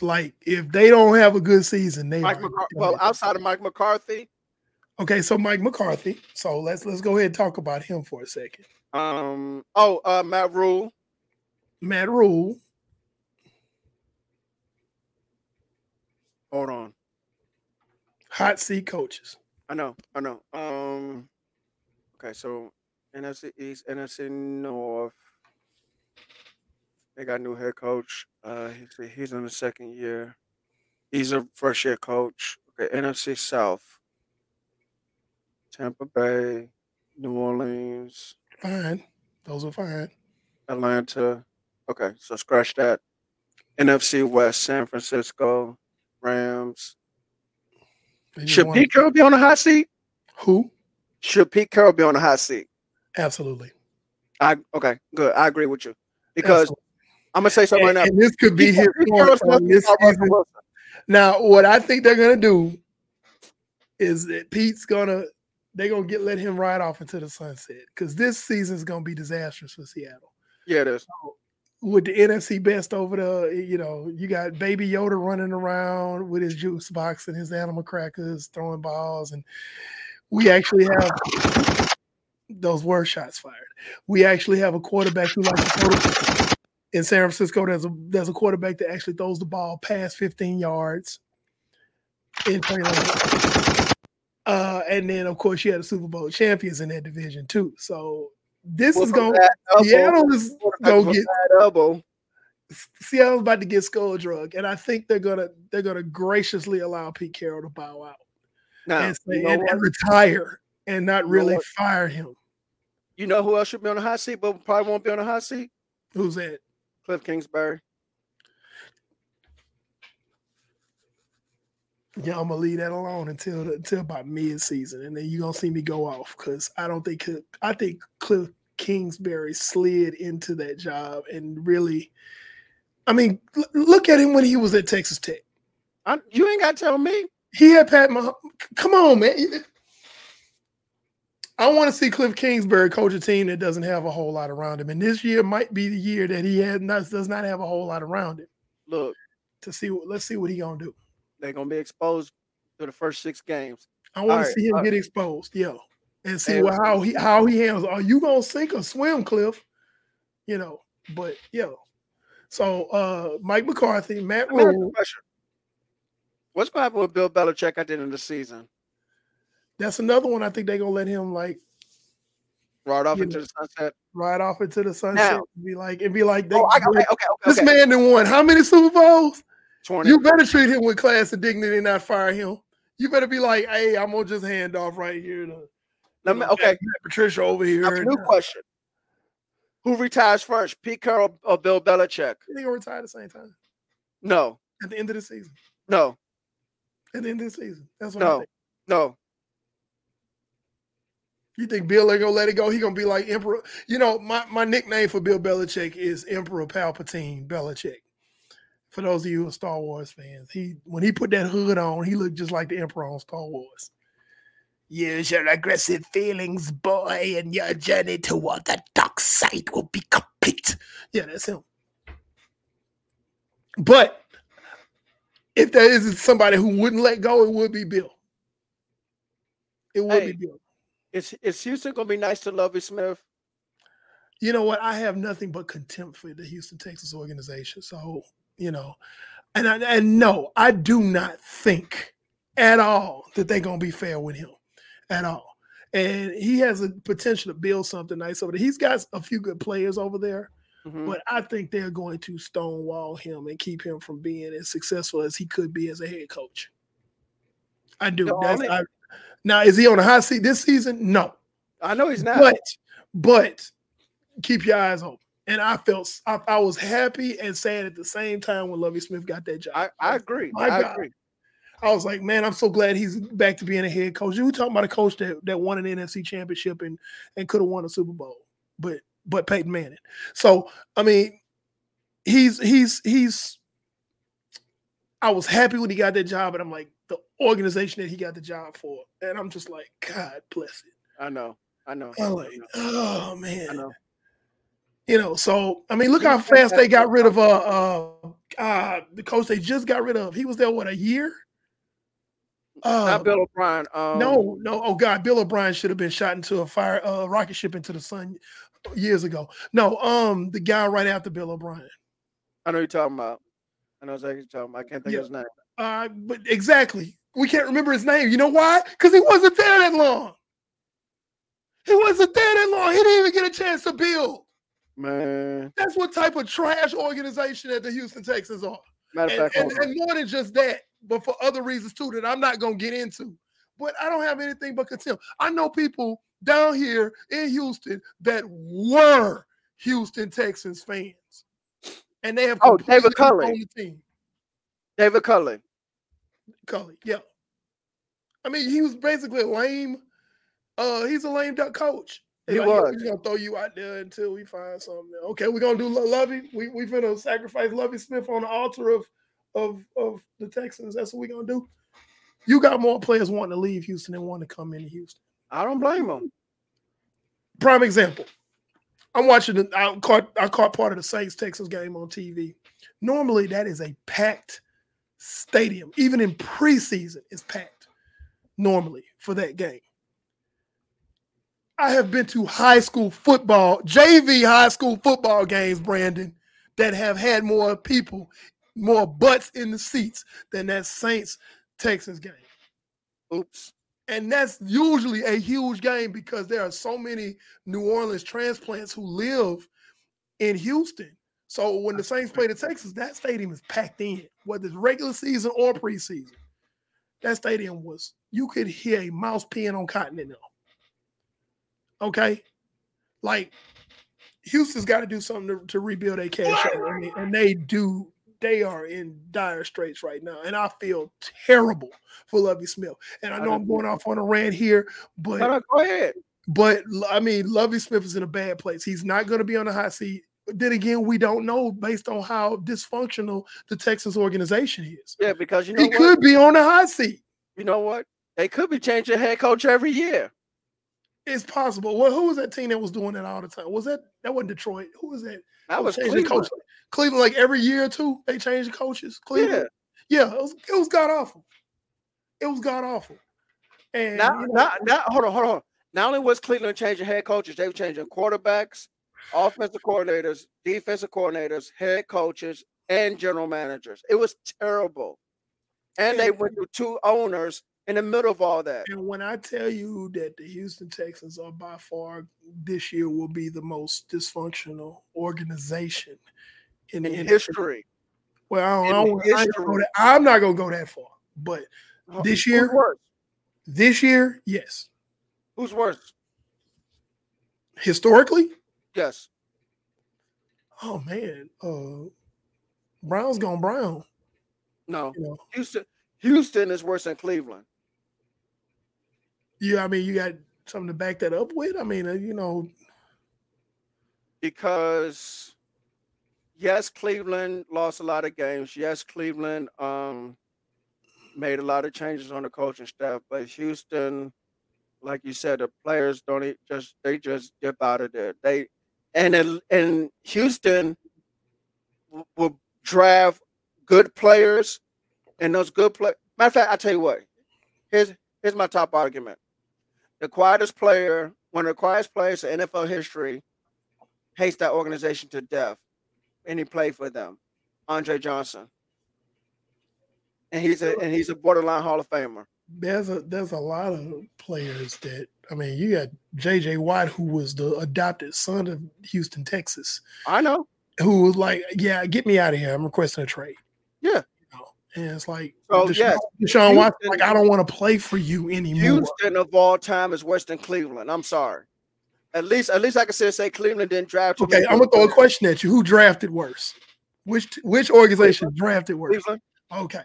Like if they don't have a good season, they Mike are- McCarthy. Well, outside of Mike McCarthy, okay. So Mike McCarthy. So let's let's go ahead and talk about him for a second. um, oh, uh, Matt Rhule, Matt Rhule, hold on, hot seat coaches. I know, I know. Um, okay, so NFC East, NFC North. They got a new head coach. Uh, he's he's in the second year. He's a first year coach. Okay, NFC South. Tampa Bay, New Orleans, Fine, those are fine. Atlanta. Okay, so scratch that. NFC West, San Francisco, Rams. Should Pete Carroll be on the hot seat? Who? Should Pete Carroll be on the hot seat? Absolutely. I okay, good. I agree with you because Absolutely. I'm gonna say something and, right now. and this could be his Pete Carroll's forte nothing this season. Now, what I think they're gonna do is that Pete's gonna they're gonna get let him ride off into the sunset because this season is gonna be disastrous for Seattle. Yeah, it is. With the NFC best over the, you know, you got Baby Yoda running around with his juice box and his animal crackers throwing balls, and we actually have those were shots fired. We actually have a quarterback who likes to throw in San Francisco. There's a there's a quarterback that actually throws the ball past 15 yards in Trey Lance. Uh, and then of course you had the Super Bowl champions in that division too. So this is going Seattle is gonna get elbow. Seattle's about to get skull drug, and I think they're gonna they're gonna graciously allow Pete Carroll to bow out Now, and, say, you, know and, and retire and not really what? fire him. you know who else should be on the hot seat, but probably won't be on the hot seat? Who's that? Cliff Kingsbury. Yeah, I'm gonna leave that alone until the, until about mid season, and then you're gonna see me go off because I don't think I think Cliff Kingsbury slid into that job and really. I mean, look at him when he was at Texas Tech. I, you ain't got to tell me. He had Pat Mahomes. Come on, man. I want to see Cliff Kingsbury coach a team that doesn't have a whole lot around him, and this year might be the year that he has not, does not have a whole lot around him. Look, to see what let's see what he gonna do. They're gonna be exposed to the first six games. I want to right, see him get exposed, yo, and see how he how he handles. Are you gonna sink or swim, Cliff? You know, but yo. So uh Mike McCarthy, Matt Rhule. What's going to happen with Bill Belichick at the end of the season? That's another one. I think they're gonna let him like right off into know, the sunset. Right off into the sunset. Now, be like, and be like, they, oh, okay, okay, okay, this okay. man done won how many Super Bowls? 20. You better treat him with class and dignity, and not fire him. You better be like, hey, I'm gonna just hand off right here to. Let me, okay, Patricia over here. Now, new question: Who retires first, Pete Carroll or Bill Belichick? They gonna retire at the same time. No. At the end of the season. No. At the end of the season. That's what no. No. You think Bill ain't gonna let it go? He gonna be like Emperor. You know, my, my nickname for Bill Belichick is Emperor Palpatine Belichick for those of you who are Star Wars fans, he when he put that hood on, he looked just like the Emperor on Star Wars. Use your aggressive feelings, boy, and your journey toward the dark side will be complete. Yeah, that's him. But if there isn't somebody who wouldn't let go, it would be Bill. It would hey, be Bill. Is is Houston gonna be nice to Lovie Smith? You know what? I have nothing but contempt for the Houston Texas organization. So you know. And I, and no, I do not think at all that they're gonna be fair with him at all. And he has a potential to build something nice over there. He's got a few good players over there, mm-hmm. but I think they're going to stonewall him and keep him from being as successful as he could be as a head coach. I do. No, I mean, I, now, is he on a hot seat this season? No. I know he's not. But but keep your eyes open and I felt I, I, was happy and sad at the same time when Lovie Smith got that job. I, I agree. My I God. agree. I was like, man, I'm so glad he's back to being a head coach. You were talking about a coach that, that won an NFC championship and and could have won a Super Bowl, but but Peyton Manning. So I mean, he's he's he's. I was happy when he got that job, and I'm like the organization that he got the job for, and I'm just like, God bless it. I know, I know. I'm like, oh man. I know. You know, so I mean, look how fast they got rid of uh, uh, uh the coach they just got rid of. He was there what a year. Uh, Not Bill O'Brien. Um, no, no. Oh God, Bill O'Brien should have been shot into a fire uh, rocket ship into the sun years ago. No, um, the guy right after Bill O'Brien. I know you're talking about. I know exactly you're talking about. I can't think yeah. of his name. Uh, but exactly, we can't remember his name. You know why? Because he wasn't there that long. He wasn't there that long. He didn't even get a chance to build. Man, that's what type of trash organization that the Houston Texans are. Matter and, fact, and, and more than just that, but for other reasons too that I'm not gonna get into. But I don't have anything but contempt. I know people down here in Houston that were Houston Texans fans, and they have oh David Culley, team. David Culley, Culley, yeah. I mean, he was basically a lame. Uh, he's a lame duck coach. He like, was. He's gonna throw you out there until we find something. Okay, we're gonna do Lovie. We we finna sacrifice Lovie Smith on the altar of of of the Texans. That's what we're gonna do. You got more players wanting to leave Houston than wanting to come into Houston. I don't blame them. Prime example. I'm watching. I caught. I caught part of the Saints Texas game on TV. Normally, that is a packed stadium. Even in preseason, it's packed. Normally for that game. I have been to high school football, JV high school football games, Brandon, that have had more people, more butts in the seats than that Saints Texans game. Oops. And that's usually a huge game because there are so many New Orleans transplants who live in Houston. So when the Saints play the Texans, that stadium is packed in, whether it's regular season or preseason. That stadium was, you could hear a mouse peeing on cotton in there. Okay, like Houston's got to do something to, to rebuild a cash and they, and they do they are in dire straits right now, and I feel terrible for Lovie Smith. And I know I'm going off on a rant here, but No, no, go ahead. but I mean, Lovie Smith is in a bad place. He's not going to be on the hot seat. Then again, we don't know based on how dysfunctional the Texas organization is. Yeah, because you know He what? could be on the hot seat. You know what? They could be changing head coach every year. It's possible. Well, who was that team that was doing that all the time? Was that that wasn't Detroit? Who was that? That was Cleveland. coach. Cleveland, like every year or two, they change the coaches. Cleveland, yeah, it was it was god awful. It was god awful. And Now, you know, now, now, hold on, hold on. Not only was Cleveland changing head coaches, they were changing quarterbacks, offensive coordinators, defensive coordinators, head coaches, and general managers. It was terrible. And they went through two owners in the middle of all that. and when I tell you that the Houston Texans are by far this year will be the most dysfunctional organization in In history. Well, I don't, I don't- I ain't gonna go that- I'm not gonna go that far, but This Who's year? worse? this year, yes, Who's worse? historically, Yes. oh man, uh, Brown's gone brown. No. You know, Houston. Houston is worse than Cleveland. You. I mean, you got something to back that up with. I mean, uh, you know, because yes, Cleveland lost a lot of games. Yes, Cleveland um made a lot of changes on the coaching staff, but Houston, like you said, the players don't just they just dip out of there. They and and Houston w- will draft good players, and those good play. Matter of fact, I tell you what. Here's here's my top argument. The quietest player, one of the quietest players in NFL history, hates that organization to death, and he played for them, Andre Johnson, and he's a and he's a borderline Hall of Famer. there's a there's a lot of players that I mean, you got J.J. Watt, who was the adopted son of Houston, Texas, I know. who was like, "Yeah, get me out of here. I'm requesting a trade." Yeah. And it's like, So, Deshaun, yes, Deshaun Watson, like, I don't want to play for you anymore. Houston of all time is worse than Cleveland. I'm sorry. At least at least I can say say Cleveland didn't draft. Okay, I'm gonna throw a question at you. Who drafted worse? Which which organization drafted worse? Cleveland. Okay.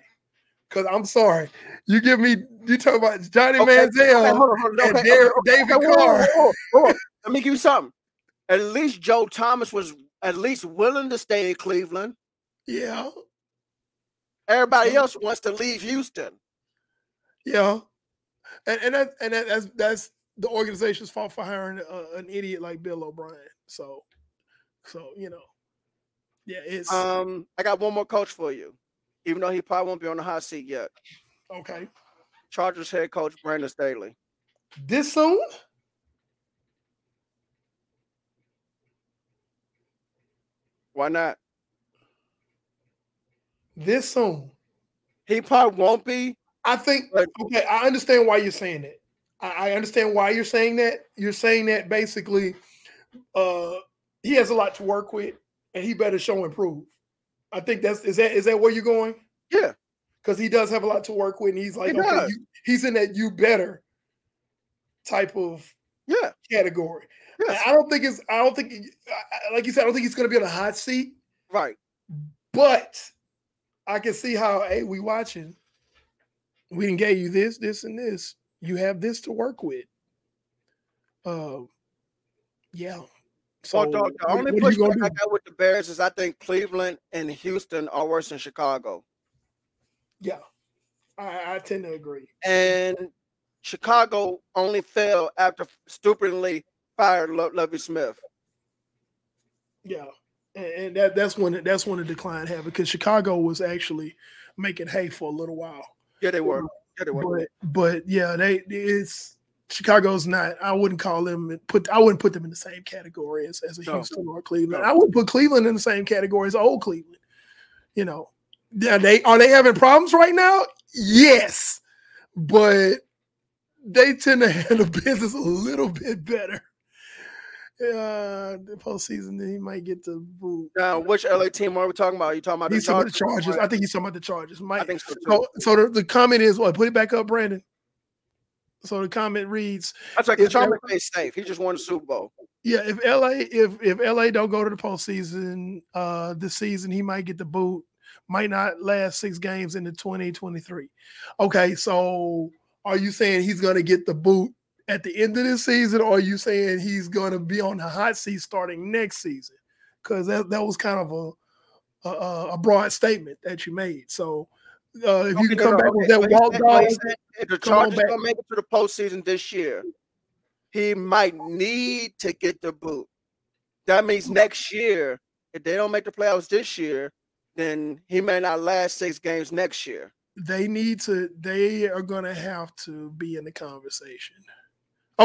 Cause I'm sorry. You give me you talk about Johnny Okay, Manziel. okay, hold on, hold on, and okay, Dar- okay, David okay, whoa, whoa, Carr. Let me give you something. At least Joe Thomas was at least willing to stay in Cleveland. Yeah, Everybody else wants to leave Houston. yeah. And and that and that, that's that's the organization's fault for hiring uh, an idiot like Bill O'Brien. So so you know. Yeah, it's Um, I got one more coach for you, even though he probably won't be on the hot seat yet. okay. Chargers head coach Brandon Staley. This soon? Why not? This soon. He probably won't be. I think okay, I understand why you're saying that. I, I understand why you're saying that. You're saying that basically uh he has a lot to work with and he better show and prove. I think that's is that is that where you're going? Yeah. Because he does have a lot to work with, and he's like, He okay, you, he's in that you better type of Yeah. category. Yes. I don't think it's I don't think like you said, I don't think he's gonna be on a hot seat, Right. but I can see how hey, we watching. We didn't get you this, this, and this. You have this to work with. Um, yeah. So dog, the only what are you pushback I got with the Bears is I think Cleveland and Houston are worse than Chicago. Yeah, I, I tend to agree. And Chicago only fell after stupidly fired Lovie Smith. Yeah, and, that that's when that's when the decline happened because Chicago was actually making hay for a little while. Yeah, they were. Uh, yeah, they were. But but yeah, they it's Chicago's not. I wouldn't call them put. I wouldn't put them in the same category as, as a No. Houston or Cleveland. No. I wouldn't put Cleveland in the same category as old Cleveland. You know, yeah, they are they having problems right now? Yes, but they tend to handle business a little bit better. Uh, the postseason, then he might get the boot. Now, which LA team are we talking about? Are you talking about He's the talking about the Chargers? Chargers. I think he's talking about the Chargers. I Mike, think so too. so, so the, the comment is what? Put it back up, Brandon. So the comment reads, That's like if Charlie stays safe. He just won the Super Bowl. yeah, if LA if if LA don't go to the postseason uh this season, he might get the boot. might not last six games into 2023. Okay, so are you saying he's going to get the boot at the end of this season, or are you saying he's going to be on the hot seat starting next season? Because that, that was kind of a, a, a broad statement that you made. So uh, if you can come back with that Walt Dog, if the Chargers gonna make it to the postseason this year, he might need to get the boot. That means next year, if they don't make the playoffs this year, then he may not last six games next year. They need to, they are gonna have to be in the conversation.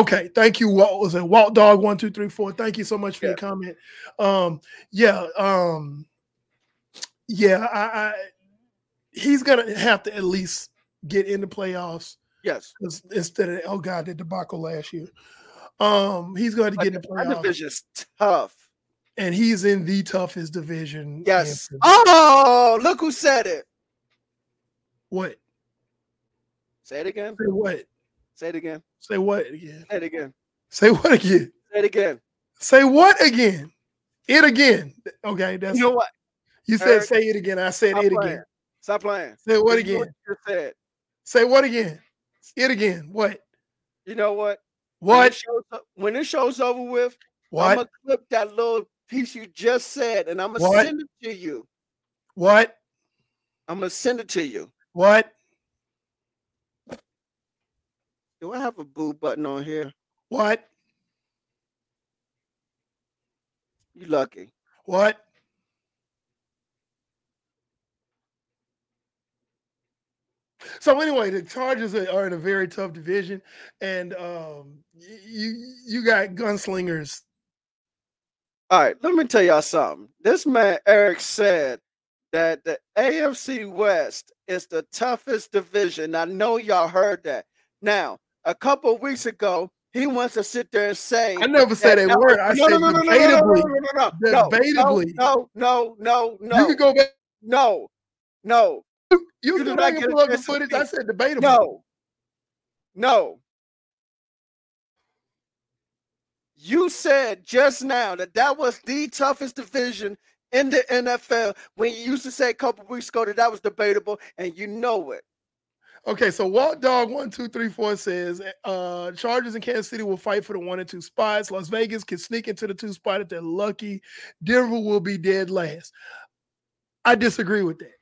Okay, thank you. What was it? Walt Dog one two three four. Thank you so much for yeah. your comment. Um, yeah, um, yeah, I, I he's gonna have to at least get in the playoffs. Yes. Instead of oh god, the debacle last year. Um, he's going to get in the playoffs. division's tough. And he's in the toughest division. Yes. Oh, look who said it. What? Say it again. Say what? Say it again. Say what again? Say it again. Say what again? Say it again. Say what again? It again. Okay, that's you know what? You said Eric, say it again. I said it playing. again. Stop playing. Say what again? What said. Say what again? It again. What? You know what? What? When this show's over with, what? I'm gonna clip that little piece you just said, and I'm gonna what? send it to you. What? I'm gonna send it to you. What? Do I have a boo button on here? What? You lucky. What? So anyway, the Chargers are in a very tough division, and um, you you got gunslingers. All right, let me tell y'all something. This man Eric said that the AFC West is the toughest division. I know y'all heard that. Now, a couple weeks ago, he wants to sit there and say, "I never said that, word. I no, said no, no, debatably, no, no, no, debatably. No, no, no, no. You can go back. No, no. You, you and pull up the footage. I said debatable. No, no. You said just now that that was the toughest division in the NFL when you used to say a couple weeks ago that that was debatable, and you know it. Okay, so Walt Dog one two three four says uh Chargers in Kansas City will fight for the one and two spots. Las Vegas can sneak into the two spot if they're lucky. Denver will be dead last. I disagree with that.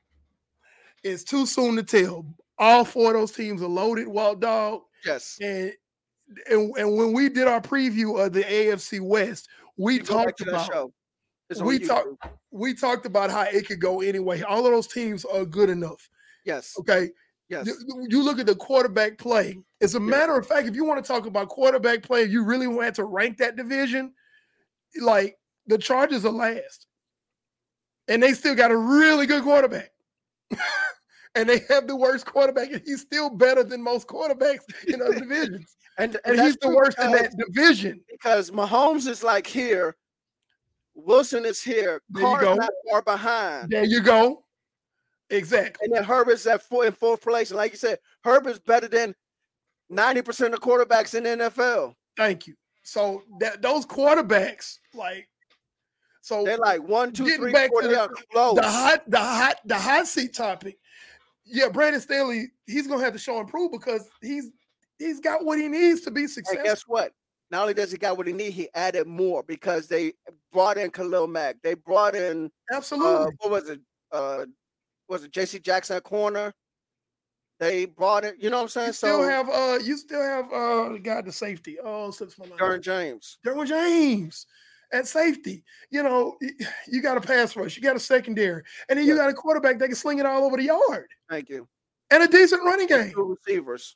It's too soon to tell. All four of those teams are loaded, Walt Dog. Yes. And and, and when we did our preview of the AFC West, we talked about we talked we talked about how it could go anyway. All of those teams are good enough. Yes. Okay. Yes. You, you look at the quarterback play. As a matter of fact, if you want to talk about quarterback play, you really want to rank that division, like the Chargers are last. And they still got a really good quarterback. and they have the worst quarterback, and he's still better than most quarterbacks in other divisions. and, and, and he's the worst in that division. Because Mahomes is like here, Wilson is here, Carr's not far behind. There you go. Exactly. And then Herbert's at four in fourth place. And like you said, Herbert's better than 90% of quarterbacks in the NFL. Thank you. So that those quarterbacks, like so they're like one, two, three, four, to the, close. the hot, the hot, the hot seat topic yeah, Brandon Staley, he's gonna have to show and prove because he's he's got what he needs to be successful. And guess what? Not only does he got what he need, he added more because they brought in Khalil Mack. They brought in absolutely. Uh, what was it? Uh, was it J.C. Jackson at corner? They brought it. You know what I'm saying? You still so, have uh, you still have uh, God the safety. Oh, six my Derwin James. Derwin James at safety. You know, you got a pass rush, you got a secondary, and then you got a quarterback that can sling it all over the yard. Thank you. And a decent running game. Two receivers.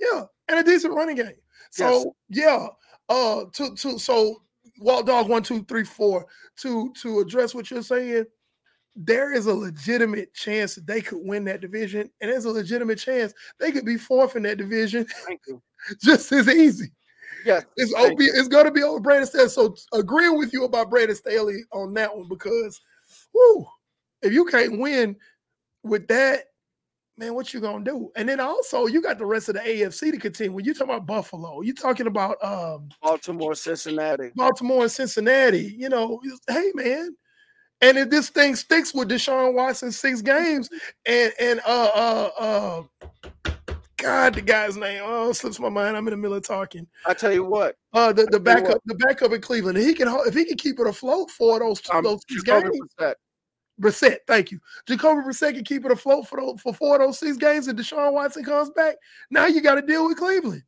Yeah, and a decent running game. So yes. yeah, uh, to to so Walt Dog one two three four to to address what you're saying. There is a legitimate chance that they could win that division, and there's a legitimate chance they could be fourth in that division. Thank you. Just as easy. Yeah, it's OB, it's going to be over Brandon Staley. So agreeing with you about Brandon Staley on that one because, whoo, if you can't win with that, man, what you gonna do? And then also you got the rest of the AFC to continue. When you talking about Buffalo, you talking about um Baltimore, Cincinnati, Baltimore and Cincinnati. You know, hey man, And if this thing sticks with Deshaun Watson six games, and and uh uh uh God, the guy's name oh slips my mind. I'm in the middle of talking. I tell you what, uh the, the backup the backup in Cleveland. He can if he can keep it afloat for those um, those six games. Brissett. Brissett, thank you. Jacoby Brissett can keep it afloat for those, for four of those six games, and Deshaun Watson comes back. Now you got to deal with Cleveland.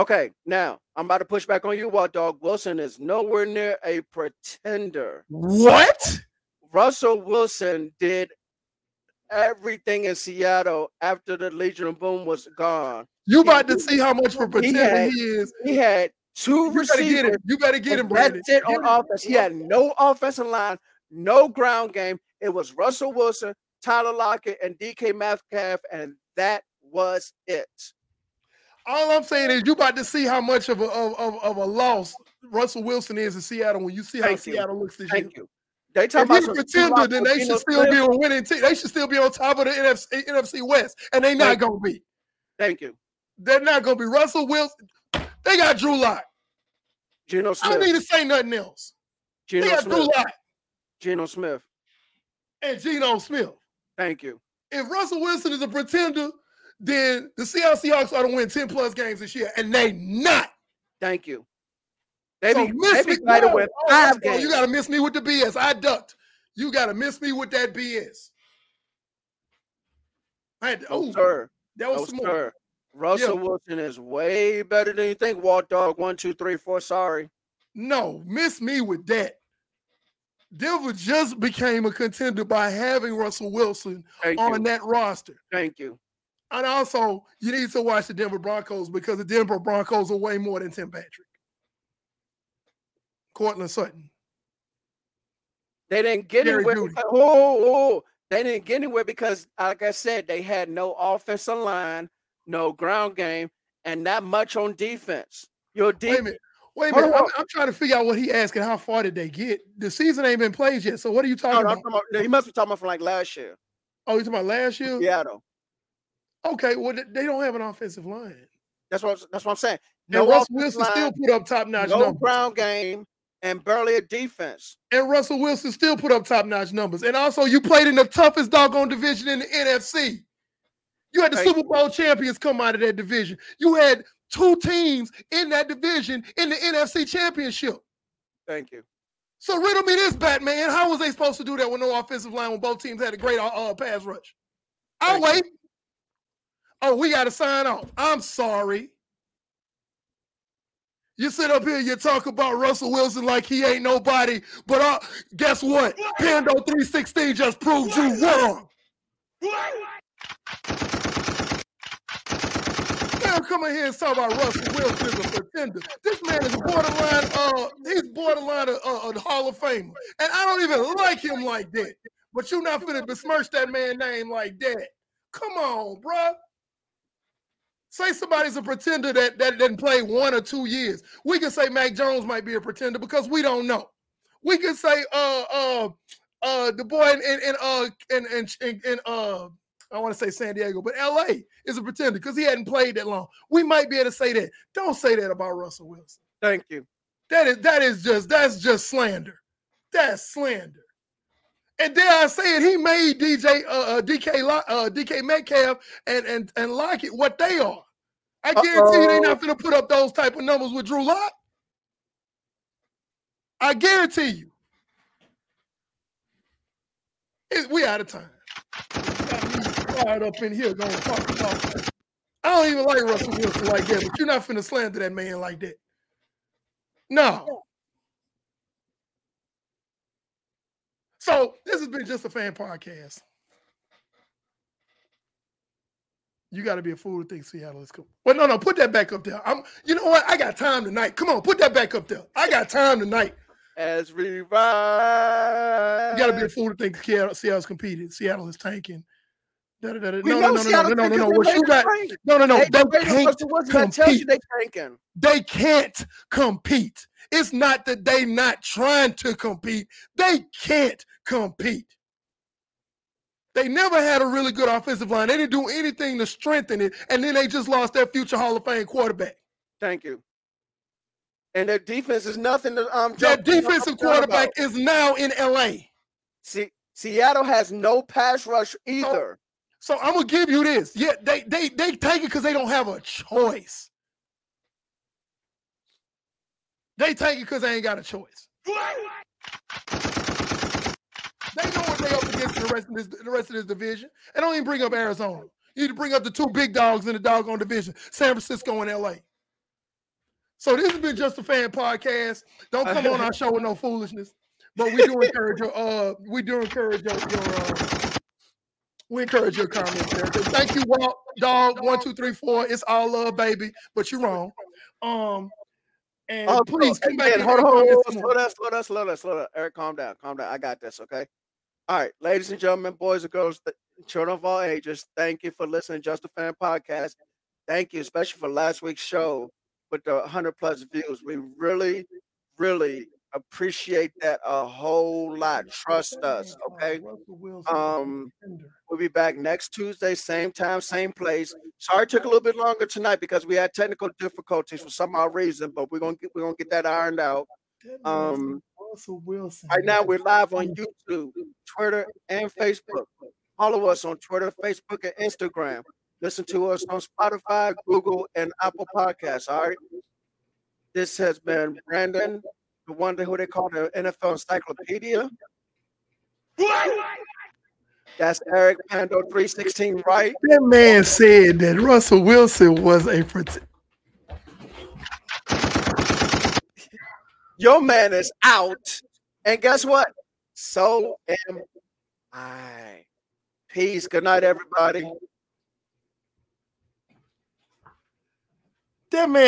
Okay, now I'm about to push back on you. Walt Dog Wilson is nowhere near a pretender. What? Russell Wilson did everything in Seattle after the Legion of Boom was gone. You about he, to see how much for pretender he, had, he is. He had two you receivers. Better get him. You better get him, Brandon. That's it on offense. He had no offensive line, no ground game. It was Russell Wilson, Tyler Lockett, and DK Metcalf, and that was it. All I'm saying is you about to see how much of a of, of, a loss Russell Wilson is in Seattle when you see how Thank Seattle you. looks this year. Thank year. You. They talk if about a pretender, then they should still be a winning team. They should still be on top of the NFC, NFC West, and they're not going to be. Thank you. They're not going to be. Russell Wilson, they got Drew Lock. Geno Smith. I don't need to say nothing else. Geno they got Smith. Drew Lock. Geno Smith. And Geno Smith. Thank you. If Russell Wilson is a pretender, then the Seattle Seahawks ought to win 10 plus games this year, and they not. Thank you. They so be, miss they me right away. Oh, five oh, games. You got to miss me with the BS. I ducked. You got to miss me with that BS. I had to, oh, sir. That was no, sir. Russell yeah. Wilson is way better than you think. Walt Dog, one, two, three, four. Sorry. No, miss me with that. Denver just became a contender by having Russell Wilson Thank on you. that roster. Thank you. And also, you need to watch the Denver Broncos because the Denver Broncos are way more than Tim Patrick. Courtland Sutton. They didn't get Jerry anywhere. Because, oh, oh, oh, they didn't get anywhere because, like I said, they had no offensive line, no ground game, and not much on defense. Your defense. Wait a minute. Wait a minute. I'm, I'm, trying to figure out what he asking. How far did they get? The season ain't been played yet. So what are you talking, no, about? talking about? He must be talking about from like last year. Oh, you talking about last year? Seattle. Okay, well they don't have an offensive line. That's what that's what I'm saying. No and Russell Wilson line, still put up top notch no numbers. ground game and barely a defense. And Russell Wilson still put up top notch numbers. And also, you played in the toughest doggone division in the NFC. You had the Super Bowl champions come out of that division. You had two teams in that division in the NFC championship. Thank you. So riddle me this, Batman. How was they supposed to do that with no offensive line when both teams had a great uh, uh pass rush? I'll Thank wait. You. Oh, we got to sign off. I'm sorry. You sit up here, you talk about Russell Wilson like he ain't nobody, but uh, guess what? Pando 316 just proved you wrong. Now come in here and talk about Russell Wilson as a pretender. This man is borderline, uh, he's borderline a, a, a Hall of Famer. And I don't even like him like that. But you're not finna besmirch that man name like that. Come on, bruh. Say somebody's a pretender that, that didn't play one or two years. We can say Mac Jones might be a pretender because we don't know. We can say uh uh uh the boy in in, in uh in in, in, in uh I want to say San Diego, but LA is a pretender because he hadn't played that long. We might be able to say that. Don't say that about Russell Wilson. Thank you. That is that is just that's just slander. That's slander. And dare I say it, he made DJ uh, uh DK uh, DK Metcalf and and and Lockett what they are. I guarantee Uh-oh. you they're not going to put up those type of numbers with Drew Lock. I guarantee you. It, we out of time. Up in here going talk about. I don't even like Russell Wilson like that, but you're not finna slander that man like that. No. So this has been just a fan podcast. You got to be a fool to think Seattle is cool. But no, no, put that back up there. I'm. You know what? I got time tonight. Come on, put that back up there. I got time tonight. As we ride. You got to be a fool to think Seattle, Seattle's competing. Seattle is tanking. Da, da, da, no, no, no, no, no, no, no, no, no. What you got? No, no, no. They, they can't compete. They, they can't compete. It's not that they not trying to compete. They can't compete. They never had a really good offensive line. They didn't do anything to strengthen it, and then they just lost their future Hall of Fame quarterback. Thank you. And their defense is nothing to um. Their defensive quarterback is now in LA. See, Seattle has no pass rush either. So, so I'm gonna give you this. Yeah, they they they take it because they don't have a choice. They take it because they ain't got a choice. They know what they up against the rest of this the rest of this division. And don't even bring up Arizona. You need to bring up the two big dogs in the doggone division, San Francisco and LA. So this has been just a fan podcast. Don't come on our show with no foolishness. But we do encourage your uh we do encourage your, your uh, we encourage your comments there. Thank you, Walt, dog. One, two, three, four. It's all love, baby. But you're wrong. Um and oh, please come back. And hold on, hold on, slow down, slow down, slow down, slow down. Eric, calm down, calm down. I got this, okay? All right, ladies and gentlemen, boys and girls, children of all ages, thank you for listening to Just a Fan Podcast. Thank you, especially for last week's show with the 100 plus views. We really, really appreciate that a whole lot. Trust us, okay? Um, we'll be back next Tuesday, same time, same place. Sorry, it took a little bit longer tonight because we had technical difficulties for some odd reason, but we're gonna get we're gonna get that ironed out. Um, right now we're live on YouTube, Twitter, and Facebook. Follow us on Twitter, Facebook, and Instagram. Listen to us on Spotify, Google, and Apple Podcasts. All right. This has been Brandon the one who they call the NFL Encyclopedia. That's Eric Pando 316, right? That man said that Russell Wilson was a Your man is out. And guess what? So am I. Peace. Good night, everybody. That man